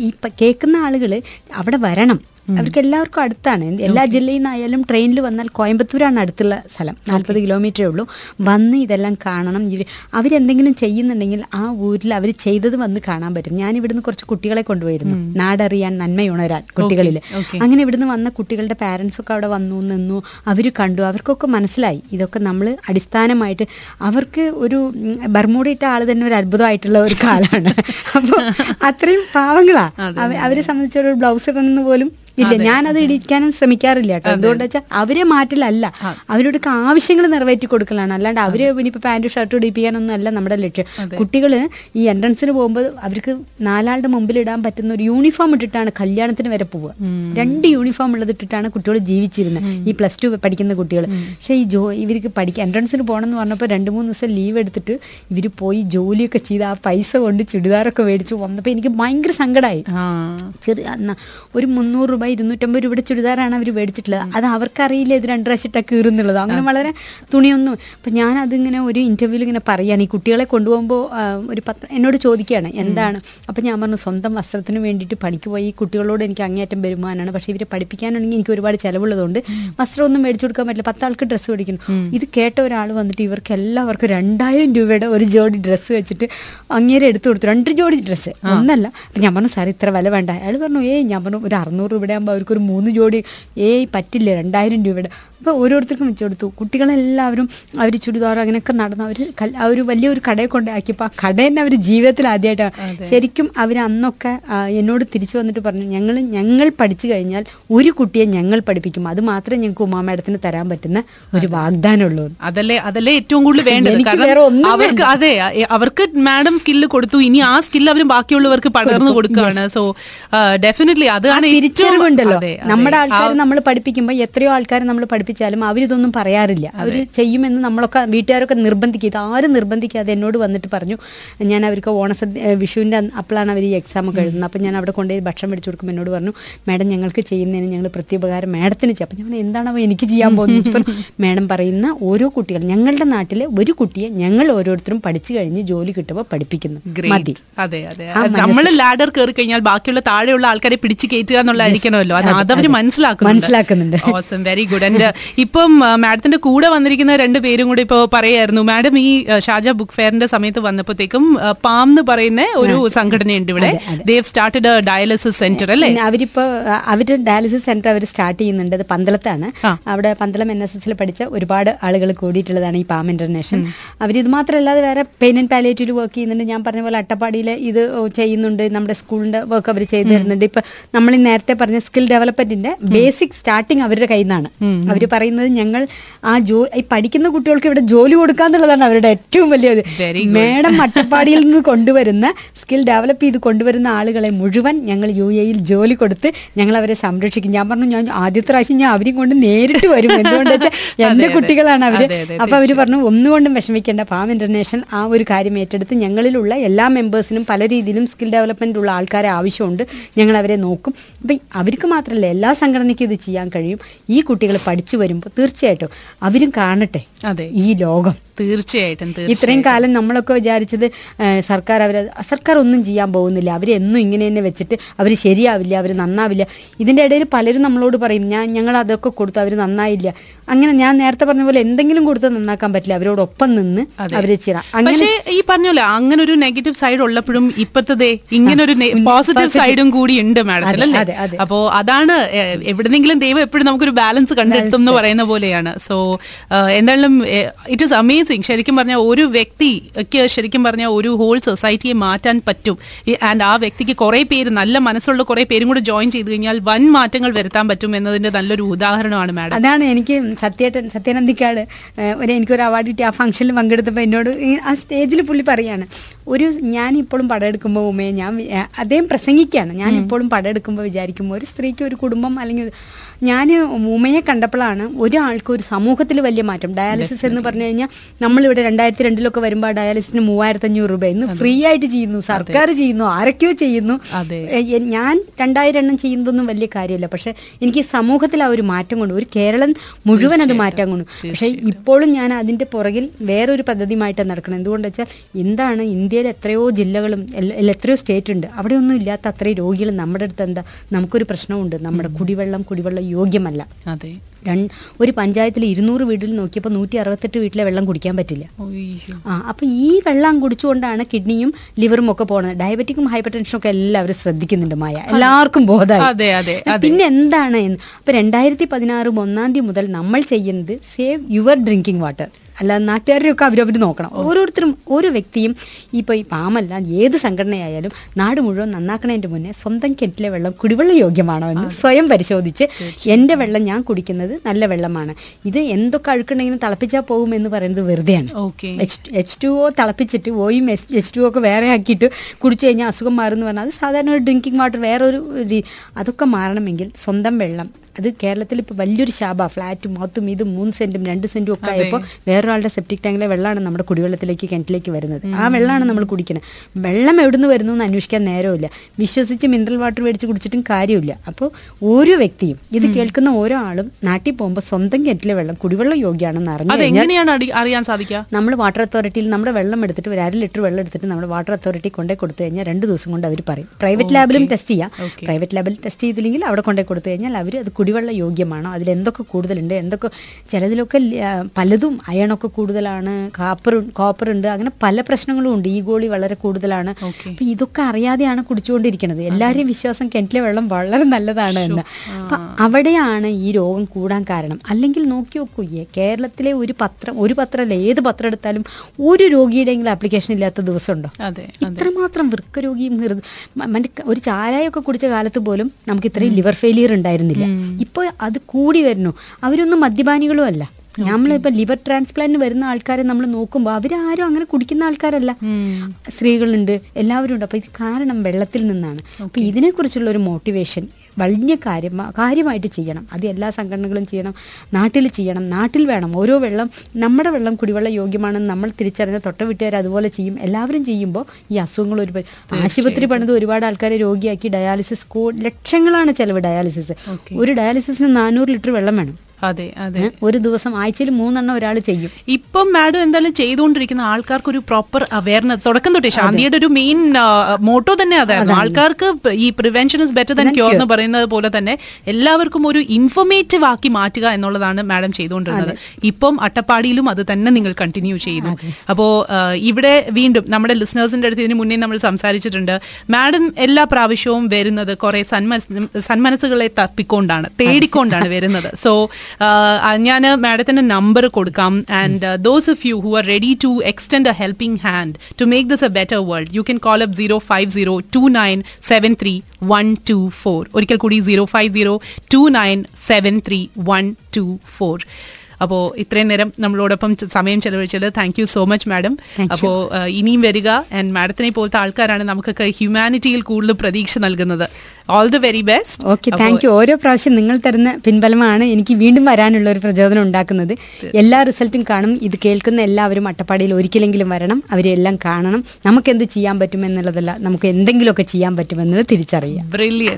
ഈ കേൾക്കുന്ന ആളുകൾ അവിടെ വരണം. അവർക്ക് എല്ലാവർക്കും അടുത്താണ്. എല്ലാ ജില്ലയിൽ നിന്നായാലും ട്രെയിനിൽ വന്നാൽ കോയമ്പത്തൂരാണ് അടുത്തുള്ള സ്ഥലം. നാൽപ്പത് കിലോമീറ്ററേ ഉള്ളൂ. വന്ന് ഇതെല്ലാം കാണണം. അവരെന്തെങ്കിലും ചെയ്യുന്നുണ്ടെങ്കിൽ ആ ഊരിൽ അവർ ചെയ്തത് വന്ന് കാണാൻ പറ്റും. ഞാൻ ഇവിടുന്ന് കുറച്ച് കുട്ടികളെ കൊണ്ടുപോയിരുന്നു. നാടറിയാൻ നന്മയുണരാൻ കുട്ടികളിൽ അങ്ങനെ ഇവിടുന്ന് വന്ന കുട്ടികളുടെ പാരൻസ് ഒക്കെ അവിടെ വന്നു നിന്നു അവർ കണ്ടു. അവർക്കൊക്കെ മനസ്സിലായി. ഇതൊക്കെ നമ്മൾ അടിസ്ഥാനമായിട്ട് അവർക്ക് ഒരു ഇട്ട ആൾ തന്നെ ഒരു അത്ഭുതമായിട്ടുള്ള ഒരു കാലാണ്. അപ്പോൾ അത്രയും പാവങ്ങളാണ് അവ- അവരെ സംബന്ധിച്ചൊരു ബ്ലൗസ് ഇടുന്ന പോലും ഇല്ല ഞാനത് ഇടിക്കാനും ശ്രമിക്കാറില്ല കേട്ടോ. എന്തുകൊണ്ടു വെച്ചാൽ അവരെ മാറ്റലല്ല. അവരുടെ ആവശ്യങ്ങൾ നിറവേറ്റി കൊടുക്കലാണ്. അല്ലാണ്ട് അവർ ഇനിയിപ്പോ പാന്റ് ഷർട്ടും ഇടിപ്പിക്കാനൊന്നും അല്ല നമ്മുടെ ലക്ഷ്യം. കുട്ടികൾ ഈ എൻട്രൻസിന് പോകുമ്പോൾ അവർക്ക് നാലാളുടെ മുമ്പിൽ ഇടാൻ പറ്റുന്ന ഒരു യൂണിഫോം ഇട്ടിട്ടാണ് കല്യാണത്തിന് വരെ പോവുക. രണ്ട് യൂണിഫോം ഉള്ളത് ഇട്ടിട്ടാണ് കുട്ടികൾ ജീവിച്ചിരുന്നത് ഈ പ്ലസ് ടു പഠിക്കുന്ന കുട്ടികൾ പക്ഷേ ഈ ജോ ഇവർക്ക് പഠിക്കുക എൻട്രൻസിന് പോകണം എന്ന് പറഞ്ഞപ്പോൾ രണ്ട് മൂന്ന് ദിവസം ലീവ് എടുത്തിട്ട് ഇവർ പോയി ജോലിയൊക്കെ ചെയ്ത് ആ പൈസ കൊണ്ട് ചുരിദാറൊക്കെ മേടിച്ചു വന്നപ്പോൾ എനിക്ക് ഭയങ്കര സങ്കടമായി ചെറിയ ഒരു മുന്നൂറ് രൂപ ഇരുന്നൂറ്റമ്പത് രൂപയുടെ ചുരിദാറാണ് അവർ മേടിച്ചിട്ടുള്ളത്. അത് അവർക്കറിയില്ല ഇത് രണ്ട് പ്രാവശ്യം കീറുന്നുള്ളത്. അങ്ങനെ വളരെ തുണിയൊന്നും. അപ്പം ഞാൻ അതിങ്ങനെ ഒരു ഇന്റർവ്യൂവിൽ ഇങ്ങനെ പറയുകയാണ് ഈ കുട്ടികളെ കൊണ്ടുപോകുമ്പോൾ ഒരു പത്ത് എന്നോട് ചോദിക്കുകയാണ് എന്താണ്? അപ്പം ഞാൻ പറഞ്ഞു സ്വന്തം വസ്ത്രത്തിന് വേണ്ടിയിട്ട് പണിക്ക് പോയി ഈ കുട്ടികളോട് എനിക്ക് അങ്ങേയറ്റം വരുമാനമാണ് പക്ഷേ ഇവരെ പഠിപ്പിക്കാനാണെങ്കിൽ എനിക്ക് ഒരുപാട് ചിലവുള്ളതുകൊണ്ട് വസ്ത്രമൊന്നും മേടിച്ചു കൊടുക്കാൻ പറ്റില്ല. പത്താൾക്ക് ഡ്രസ്സ് മേടിക്കുന്നു. ഇത് കേട്ട ഒരാൾ വന്നിട്ട് ഇവർക്ക് എല്ലാവർക്കും രണ്ടായിരം രൂപയുടെ ഒരു ജോഡി ഡ്രസ്സ് വെച്ചിട്ട് അങ്ങേരെ എടുത്തു കൊടുത്തു. രണ്ട് ജോഡി ഡ്രസ്സ്. ഒന്നല്ല. അപ്പം ഞാൻ പറഞ്ഞു സാർ ഇത്ര വില വേണ്ട. അയാൾ പറഞ്ഞു ഏയ് ഞാൻ പറഞ്ഞു ഒരു അറുന്നൂറ് രൂപയുടെ ആകുമ്പോൾ അവർക്കൊരു മൂന്ന് ജോഡി ഏയ് പറ്റില്ല രണ്ടായിരം രൂപയുടെ. അപ്പോൾ ഓരോരുത്തർക്കും വെച്ച് കൊടുത്തു. കുട്ടികളെല്ലാവരും അവർ ചുരിദാർ അങ്ങനെയൊക്കെ നടന്ന് അവർ അവർ വലിയൊരു കടയെ കൊണ്ടാക്കിയപ്പോൾ ആ കട തന്നെ അവർ ജീവിതത്തിൽ ആദ്യമായിട്ടാണ് ശരിക്കും അവർ അന്നൊക്കെ എന്നോട് തിരിച്ചു വന്നിട്ട് പറഞ്ഞു ഞങ്ങൾ ഞങ്ങൾ പഠിച്ചു കഴിഞ്ഞാൽ ഒരു കുട്ടിയെ ഞങ്ങൾ പഠിപ്പിക്കും. അത് മാത്രമേ ഞങ്ങൾക്ക് ഉമാ മാഡത്തിന് തരാൻ പറ്റുന്ന ഒരു വാഗ്ദാനമുള്ളൂ. അതല്ലേ അതല്ലേ ഏറ്റവും കൂടുതൽ വേണ്ടത്? അവർക്ക് അതെ അവർക്ക് മാഡം സ്കില്ല് കൊടുത്തു. ഇനി ആ സ്കില്ല് അവരും ബാക്കിയുള്ളവർക്ക് പകർന്നു കൊടുക്കുകയാണ്. സോ ഡെഫിനറ്റ്ലി അതാണ് ഏറ്റവും അതെ. നമ്മുടെ ആൾക്കാർ നമ്മൾ പഠിപ്പിക്കുമ്പോൾ എത്രയോ ആൾക്കാർ നമ്മൾ പഠിപ്പിച്ചാലും അവരിതൊന്നും പറയാറില്ല. അവർ ചെയ്യുമെന്ന് നമ്മളൊക്കെ വീട്ടുകാരൊക്കെ നിർബന്ധിക്കുക ഇത് ആരും നിർബന്ധിക്കാതെ എന്നോട് വന്നിട്ട് പറഞ്ഞു ഞാൻ അവർക്ക് ഓണസദ്യ വിഷുവിന്റെ അപ്പോഴാണ് അവർ ഈ എക്സാം ഒക്കെ എഴുതുന്നത്. അപ്പം ഞാൻ അവിടെ കൊണ്ടുപോയി ഭക്ഷണം മേടിച്ചു കൊടുക്കും എന്നോട് പറഞ്ഞു മാഡം ഞങ്ങൾക്ക് ചെയ്യുന്നതിന് ഞങ്ങൾ പ്രത്യുപകാരം മാഡത്തിന് ചെയ്യാം. അപ്പം ഞാൻ എന്താണോ എനിക്ക് ചെയ്യാൻ പോകുന്നത്? ഇപ്പം മാഡം പറയുന്ന ഓരോ കുട്ടികൾ ഞങ്ങളുടെ നാട്ടിലെ ഒരു കുട്ടിയെ ഞങ്ങൾ ഓരോരുത്തരും പഠിച്ചു കഴിഞ്ഞ് ജോലി കിട്ടുമ്പോൾ പഠിപ്പിക്കുന്നു. മതി. അതെ അതെ. നമ്മൾ ലാഡർ കയറി കഴിഞ്ഞാൽ ബാക്കിയുള്ള താഴെയുള്ള ആൾക്കാരെ പിടിച്ചു കയറ്റുക എന്നുള്ളതായിരിക്കണമല്ലോ അത് അവർ മനസ്സിലാക്കുന്നുണ്ട്. ഓസം വെരി ഗുഡ് ആൻഡ് ഇപ്പം മാഡത്തിന്റെ കൂടെ വന്നിരിക്കുന്ന രണ്ട് പേരും കൂടി ഇപ്പൊ പറയായിരുന്നു. മാഡം ഈ ഷാജ ബുക്ക് ഫെയറിന്റെ സമയത്ത് വന്നപ്പോഴത്തേക്കും പാം എന്ന് പറയുന്ന ഒരു സംഘടനയുണ്ട് ഇവിടെ. ദേവ് സ്റ്റാർട്ടഡ് ഡയാലിസിസ് സെന്റർ അല്ലേ? അവരിപ്പോ അവർ ഡയാലിസിസ് സെന്റർ അവർ സ്റ്റാർട്ട് ചെയ്യുന്നുണ്ട്. അത് പന്തളത്താണ്. അവിടെ പന്തളം എൻ എസ് എസിൽ പഠിച്ച ഒരുപാട് ആളുകൾ കൂടിയിട്ടുള്ളതാണ് ഈ പാം ഇന്റർനാഷണൽ അവർ ഇത് മാത്രമല്ലാതെ വേറെ പെയിൻ ആൻഡ് പാലേറ്റീവ് വർക്ക് ചെയ്യുന്നുണ്ട്. ഞാൻ പറഞ്ഞ പോലെ അട്ടപ്പാടിയിൽ ഇത് ചെയ്യുന്നുണ്ട്. നമ്മുടെ സ്കൂളിന്റെ വർക്ക് അവർ ചെയ്തു തരുന്നുണ്ട്. ഇപ്പൊ നമ്മൾ നേരത്തെ പറഞ്ഞ സ്കിൽ ഡെവലപ്മെന്റിന്റെ ബേസിക് സ്റ്റാർട്ടിങ് അവരുടെ കയ്യിൽ നിന്നാണ് അവർ പറയുന്നത് ഞങ്ങൾ ആ ജോ ഈ പഠിക്കുന്ന കുട്ടികൾക്ക് ഇവിടെ ജോലി കൊടുക്കാന്നുള്ളതാണ് അവരുടെ ഏറ്റവും വലിയ മേഡം മട്ടപ്പാടിയിൽ നിന്ന് കൊണ്ടുവരുന്ന സ്കിൽ ഡെവലപ്പ് ചെയ്ത് കൊണ്ടുവരുന്ന ആളുകളെ മുഴുവൻ ഞങ്ങൾ യു എയിൽ ജോലി കൊടുത്ത് ഞങ്ങൾ അവരെ സംരക്ഷിക്കും. ഞാൻ പറഞ്ഞു ഞാൻ ആദ്യത്തെ പ്രാവശ്യം ഞാൻ അവരെയും കൊണ്ട് നേരിട്ട് വരും. എന്തുകൊണ്ടെന്ന് വെച്ചാൽ എന്റെ കുട്ടികളാണ് അവർ. അപ്പൊ അവർ പറഞ്ഞു ഒന്നുകൊണ്ടും വിഷമിക്കേണ്ട. ഫാം ഇന്റർനാഷണൽ ആ ഒരു കാര്യം ഏറ്റെടുത്ത് ഞങ്ങളിലുള്ള എല്ലാ മെമ്പേഴ്സിനും പല രീതിയിലും സ്കിൽ ഡെവലപ്മെന്റ് ഉള്ള ആൾക്കാരെ ആവശ്യമുണ്ട്. ഞങ്ങൾ അവരെ നോക്കും. അപ്പം അവർക്ക് മാത്രമല്ല എല്ലാ സംഘടനയ്ക്കും ഇത് ചെയ്യാൻ കഴിയും. ഈ കുട്ടികൾ പഠിച്ചു വരുമ്പോൾ തീർച്ചയായിട്ടും അവരും കാണട്ടെ അതെ. ഈ ലോകം. തീർച്ചയായിട്ടും ഇത്രയും കാലം നമ്മളൊക്കെ വിചാരിച്ചത് സർക്കാർ അവർ സർക്കാർ ഒന്നും ചെയ്യാൻ പോകുന്നില്ല. അവരെന്നും ഇങ്ങനെ തന്നെ വെച്ചിട്ട് അവർ ശരിയാവില്ല അവർ നന്നാവില്ല. ഇതിന്റെ ഇടയിൽ പലരും നമ്മളോട് പറയും ഞാൻ ഞങ്ങൾ അതൊക്കെ കൊടുത്തു അവർ നന്നായില്ല. അങ്ങനെ ഞാൻ നേരത്തെ പറഞ്ഞ പോലെ എന്തെങ്കിലും കൊടുത്ത് നന്നാക്കാൻ പറ്റില്ല. അവരോടൊപ്പം നിന്ന്. അവരെ ചെയ്യാം അങ്ങനെ പക്ഷേ ഈ പറഞ്ഞല്ലോ അങ്ങനെ ഒരു നെഗറ്റീവ് സൈഡ് ഉള്ളപ്പോഴും ഇപ്പത്തതേ ഇങ്ങനെ ഒരു പോസിറ്റീവ് സൈഡും കൂടി ഉണ്ട് അതെ. അപ്പോ അതാണ് എവിടെന്നെങ്കിലും ദൈവം എപ്പോഴും നമുക്കൊരു ബാലൻസ് കണ്ടെത്തും എന്ന് പറയുന്ന പോലെയാണ്. സോ എന്തായാലും ഇറ്റ് ഇസ് അമേസിങ് ശരിക്കും പറഞ്ഞാൽ ഒരു വ്യക്തിക്ക് ശരിക്കും പറഞ്ഞാൽ ഒരു ഹോൾ സൊസൈറ്റിയെ മാറ്റാൻ പറ്റും. ആൻഡ് ആ വ്യക്തിക്ക് കുറെ പേര് നല്ല മനസ്സുള്ള കുറെ പേരും കൂടെ ജോയിൻ ചെയ്ത് കഴിഞ്ഞാൽ വൻ മാറ്റങ്ങൾ വരുത്താൻ പറ്റും എന്നതിന്റെ നല്ലൊരു ഉദാഹരണമാണ് മാഡം അതാണ് എനിക്ക് സത്യേട്ടൻ സത്യാനന്ദിക്കാട് ഒരു എനിക്കൊരു അവാർഡ് കിട്ടി. ആ ഫംഗ്ഷനിൽ പങ്കെടുത്തപ്പോൾ എന്നോട് ആ സ്റ്റേജിൽ പുള്ളി പറയാണ് ഒരു ഞാൻ ഇപ്പോഴും പടം എടുക്കുമ്പോൾ ഉമ്മയെ ഞാൻ അദ്ദേഹം പ്രസംഗിക്കുകയാണ് ഞാൻ ഇപ്പോഴും പടം എടുക്കുമ്പോൾ വിചാരിക്കുമ്പോൾ ഒരു സ്ത്രീക്ക് ഒരു കുടുംബം അല്ലെങ്കിൽ ഞാൻ ഉമ്മയെ കണ്ടപ്പോഴാണ് ഒരാൾക്ക് ഒരു സമൂഹത്തിൽ വലിയ മാറ്റം. ഡയാലിസിസ് എന്ന് പറഞ്ഞു കഴിഞ്ഞാൽ നമ്മളിവിടെ രണ്ടായിരത്തി രണ്ടിലൊക്കെ വരുമ്പോൾ ഡയാലിസിന് മൂവായിരത്തി അഞ്ഞൂറ് രൂപ. ഇന്ന് ഫ്രീ ആയിട്ട് ചെയ്യുന്നു സർക്കാർ ചെയ്യുന്നു ആരൊക്കെയോ ചെയ്യുന്നു. ഞാൻ രണ്ടായിരം എണ്ണം ചെയ്യുന്നതൊന്നും വലിയ കാര്യമല്ല. പക്ഷെ എനിക്ക് സമൂഹത്തിൽ ആ ഒരു മാറ്റം കൊണ്ട് ഒരു കേരളം മുഴുവൻ അത് മാറ്റം കൊണ്ട്. പക്ഷേ ഇപ്പോഴും ഞാൻ അതിന്റെ പുറകിൽ വേറൊരു പദ്ധതിയുമായിട്ടാണ് നടക്കണം എന്തുകൊണ്ട് വെച്ചാൽ എന്താണ് ഇന്ത്യയിൽ എത്രയോ ജില്ലകളും എത്രയോ സ്റ്റേറ്റ് ഉണ്ട്. അവിടെ ഒന്നും ഇല്ലാത്ത അത്രയും രോഗികൾ നമ്മുടെ അടുത്ത് എന്താ? നമുക്കൊരു പ്രശ്നമുണ്ട്. നമ്മുടെ കുടിവെള്ളം കുടിവെള്ളം യോഗ്യമല്ല. അതെ. ഒരു പഞ്ചായത്തിൽ ഇരുന്നൂറ് വീട്ടിൽ നോക്കിയപ്പോൾ നൂറ്റി അറുപത്തെട്ട് വീട്ടിലെ വെള്ളം കുടിക്കാൻ പറ്റില്ല. ആ അപ്പൊ ഈ വെള്ളം കുടിച്ചുകൊണ്ടാണ് കിഡ്നിയും ലിവറും ഒക്കെ പോകുന്നത് ഡയബറ്റിക്കും ഹൈപ്പർ ടെൻഷനും ഒക്കെ എല്ലാവരും ശ്രദ്ധിക്കുന്നുണ്ട് മായ. എല്ലാവർക്കും ബോധമായി അതെ. പിന്നെ എന്താണ്? അപ്പൊ രണ്ടായിരത്തി പതിനാറ് ഒന്നാം തീയതി മുതൽ നമ്മൾ ചെയ്യുന്നത് സേവ് യുവർ ഡ്രിങ്കിങ് വാട്ടർ. അല്ല ഒക്കെ അവരവർ നോക്കണം. ഓരോരുത്തരും ഓരോ വ്യക്തിയും ഇപ്പോൾ ഈ പാമല്ല ഏത് സംഘടനയായാലും നാട് മുഴുവൻ നന്നാക്കണതിന്റെ മുന്നേ സ്വന്തം കിണറ്റിലെ വെള്ളം കുടിവെള്ള യോഗ്യമാണോ എന്ന് സ്വയം പരിശോധിച്ച് എന്റെ വെള്ളം ഞാൻ കുടിക്കുന്നത് നല്ല വെള്ളമാണ്. ഇത് എന്തൊക്കെ അഴുക്കുണ്ടെങ്കിലും തിളപ്പിച്ചാൽ പോകും എന്ന് പറയുന്നത് വെറുതെയാണ്. എച്ച് ടു ഒ തിളപ്പിച്ചിട്ട് ഓയും എച്ച് എച്ച് ടു ഒക്കെ വേറെ ആക്കിയിട്ട് കുടിച്ചു കഴിഞ്ഞാൽ അസുഖം മാറുമെന്ന് പറഞ്ഞാൽ അത് സാധാരണ ഒരു ഡ്രിങ്കിങ് വാട്ടർ വേറൊരു ഒരു അതൊക്കെ മാറണമെങ്കിൽ സ്വന്തം വെള്ളം അത് കേരളത്തിൽ ഇപ്പോൾ വലിയൊരു ശാപ ഫ്ലാറ്റും മൊത്തം ഇതും മൂന്ന് സെന്റും രണ്ട് സെന്റും ഒക്കെ ആയപ്പോൾ വേറൊരാളുടെ സെപ്റ്റിക് ടാങ്കിലെ വെള്ളമാണ് നമ്മുടെ കുടിവെള്ളത്തിലേക്ക് കിണറ്റിലേക്ക് വരുന്നത്. ആ വെള്ളമാണ് നമ്മൾ കുടിക്കുന്നത് വെള്ളം എവിടുന്ന് വരുന്നു എന്ന് അന്വേഷിക്കാൻ നേരമില്ല. വിശ്വസിച്ച് മിനറൽ വാട്ടർ മേടിച്ച് കുടിച്ചിട്ടും കാര്യമില്ല. അപ്പോൾ ഓരോ വ്യക്തിയും ഇത് കേൾക്കുന്ന ഓരോ ആളും നാട്ടിൽ പോകുമ്പോൾ സ്വന്തം കിണറ്റിലെ വെള്ളം കുടിവെള്ളം യോഗ്യമാണെന്ന് അറിഞ്ഞു അറിയാൻ സാധിക്കുക? നമ്മൾ വാട്ടർ അതോറിറ്റിയിൽ നമ്മുടെ വെള്ളം എടുത്തിട്ട് ഒരു അര ലിറ്റർ വെള്ളം എടുത്തിട്ട് നമ്മൾ വാട്ടർ അതോറിറ്റി കൊണ്ടേ കൊടുത്തു കഴിഞ്ഞാൽ രണ്ട് ദിവസം കൊണ്ട് അവർ പറയും. പ്രൈവറ്റ് ലാബിലും ടെസ്റ്റ് ചെയ്യാം. പ്രൈവറ്റ് ലാബിൽ ടെസ്റ്റ് ചെയ്തില്ലെങ്കിൽ അവിടെ കൊണ്ടേ കൊടുത്തു കഴിഞ്ഞാൽ അവർ അത് കുടിവെള്ള യോഗ്യമാണോ. അതിലെന്തൊക്കെ കൂടുതലുണ്ട്? എന്തൊക്കെ ചിലതിലൊക്കെ പലതും അയണൊക്കെ കൂടുതലാണ്. കാപ്പർ കോപ്പർ ഉണ്ട്. അങ്ങനെ പല പ്രശ്നങ്ങളും ഉണ്ട്. ഈ ഗോളി വളരെ കൂടുതലാണ്. അപ്പം ഇതൊക്കെ അറിയാതെയാണ് കുടിച്ചുകൊണ്ടിരിക്കുന്നത് എല്ലാവരെയും വിശ്വാസം കിണറ്റിലെ വെള്ളം വളരെ നല്ലതാണ് എന്ന്. അപ്പൊ അവിടെയാണ് ഈ രോഗം കൂടാൻ കാരണം. അല്ലെങ്കിൽ നോക്കി നോക്കൂ കേരളത്തിലെ ഒരു പത്രം ഒരു പത്രമല്ല ഏത് പത്രം എടുത്താലും ഒരു രോഗിയുടെയെങ്കിലും ആപ്ലിക്കേഷൻ ഇല്ലാത്ത ദിവസമുണ്ടോ? ഇത്രമാത്രം വൃക്ക രോഗിയും ഒരു ചാരായൊക്കെ കുടിച്ച കാലത്ത് പോലും നമുക്ക് ഇത്രയും ലിവർ ഫെയിലിയർ ഉണ്ടായിരുന്നില്ല. ഇപ്പോൾ അത് കൂടി വരുന്നു. അവരൊന്നും മദ്യപാനികളും അല്ല. നമ്മളിപ്പോൾ ലിവർ ട്രാൻസ്പ്ലാന്റിന് വരുന്ന ആൾക്കാരെ നമ്മൾ നോക്കുമ്പോൾ അവരാരും അങ്ങനെ കുടിക്കുന്ന ആൾക്കാരല്ല. സ്ത്രീകളുണ്ട് എല്ലാവരും ഉണ്ട് അപ്പോൾ ഇത് കാരണം വെള്ളത്തിൽ നിന്നാണ്. അപ്പോൾ ഇതിനെക്കുറിച്ചുള്ള ഒരു മോട്ടിവേഷൻ വലിയ കാര്യം കാര്യമായിട്ട് ചെയ്യണം. അത് എല്ലാ സംഘടനകളും ചെയ്യണം നാട്ടിൽ ചെയ്യണം. നാട്ടിൽ വേണം. ഓരോ വെള്ളം നമ്മുടെ വെള്ളം കുടിവെള്ള യോഗ്യമാണെന്ന് നമ്മൾ തിരിച്ചറിഞ്ഞ തൊട്ട വീട്ടുകാർ അതുപോലെ ചെയ്യും. എല്ലാവരും ചെയ്യുമ്പോൾ ഈ അസുഖങ്ങൾ ഒരു ആശുപത്രി പണിത് ഒരുപാട് ആൾക്കാരെ രോഗിയാക്കി ഡയാലിസിസ് ലക്ഷങ്ങളാണ് ചെലവ് ഡയാലിസിസ് ഒരു ഡയാലിസിസിന് നാനൂറ് ലിറ്റർ വെള്ളം വേണം. അതെ അതെ. ഒരു ദിവസം ആഴ്ചയിൽ മൂന്നെണ്ണം ഒരാൾ ചെയ്യും. ഇപ്പം മാഡം എന്തായാലും ചെയ്തുകൊണ്ടിരിക്കുന്ന ആൾക്കാർക്ക് ഒരു പ്രോപ്പർ അവയർനെസ് തുടക്കം തൊട്ടേ ശാന്തിയുടെ ഒരു മെയിൻ മോട്ടോ തന്നെ അതായിരുന്നു ആൾക്കാർക്ക് ഈ prevention is better than cure എന്ന് പറയുന്നത് പോലെ തന്നെ എല്ലാവർക്കും ഒരു ഇൻഫോർമേറ്റീവ് ആക്കി മാറ്റുക എന്നുള്ളതാണ് മാഡം ചെയ്തുകൊണ്ടിരുന്നത്. ഇപ്പം അട്ടപ്പാടിയിലും അത് തന്നെ നിങ്ങൾ കണ്ടിന്യൂ ചെയ്യുന്നു. അപ്പോ ഇവിടെ വീണ്ടും നമ്മുടെ ലിസണേഴ്സിന്റെ അടുത്ത് ഇതിന് മുന്നേ നമ്മൾ സംസാരിച്ചിട്ടുണ്ട്. മാഡം എല്ലാ പ്രാവശ്യവും വരുന്നത് കുറെ സന്മനസ് സന്മനസ്സുകളെ തപ്പിക്കൊണ്ടാണ് തേടിക്കൊണ്ടാണ് വരുന്നത്. സോ ഞാൻ മാഡത്തിന്റെ നമ്പർ കൊടുക്കാം. And those of you who are ready to extend a helping hand to make this a better world you can call up zero five zero two nine seven three one two four ഒരിക്കൽ കൂടി zero five zero two nine seven three one two four അപ്പോൾ ഇത്രയും നേരം നമ്മളോടൊപ്പം സമയം ചെലവഴിച്ചത് thank you so much madam അപ്പോൾ ഇനിയും വരിക. ആൻഡ് മാഡത്തിനെ പോലത്തെ ആൾക്കാരാണ് നമുക്കൊക്കെ ഹ്യൂമാനിറ്റിയിൽ കൂടുതൽ പ്രതീക്ഷ നൽകുന്നത്. All the very best okay thank you ഓരോ പ്രാവശ്യം നിങ്ങൾ തരുന്ന പിൻബലമാണ് എനിക്ക് വീണ്ടും വരാനുള്ള ഒരു പ്രചോദനം ഉണ്ടാക്കുന്നത്. എല്ലാ റിസൾട്ടും കാണും. ഇത് കേൾക്കുന്ന എല്ലാവരും അട്ടപ്പാടിയിൽ ഒരിക്കലെങ്കിലും വരണം. അവരെല്ലാം കാണണം. നമുക്ക് എന്ത് ചെയ്യാൻ പറ്റുമെന്നുള്ളതല്ല നമുക്ക് എന്തെങ്കിലുമൊക്കെ ചെയ്യാൻ പറ്റുമെന്നത് തിരിച്ചറിയാം. ബ്രില്യൻ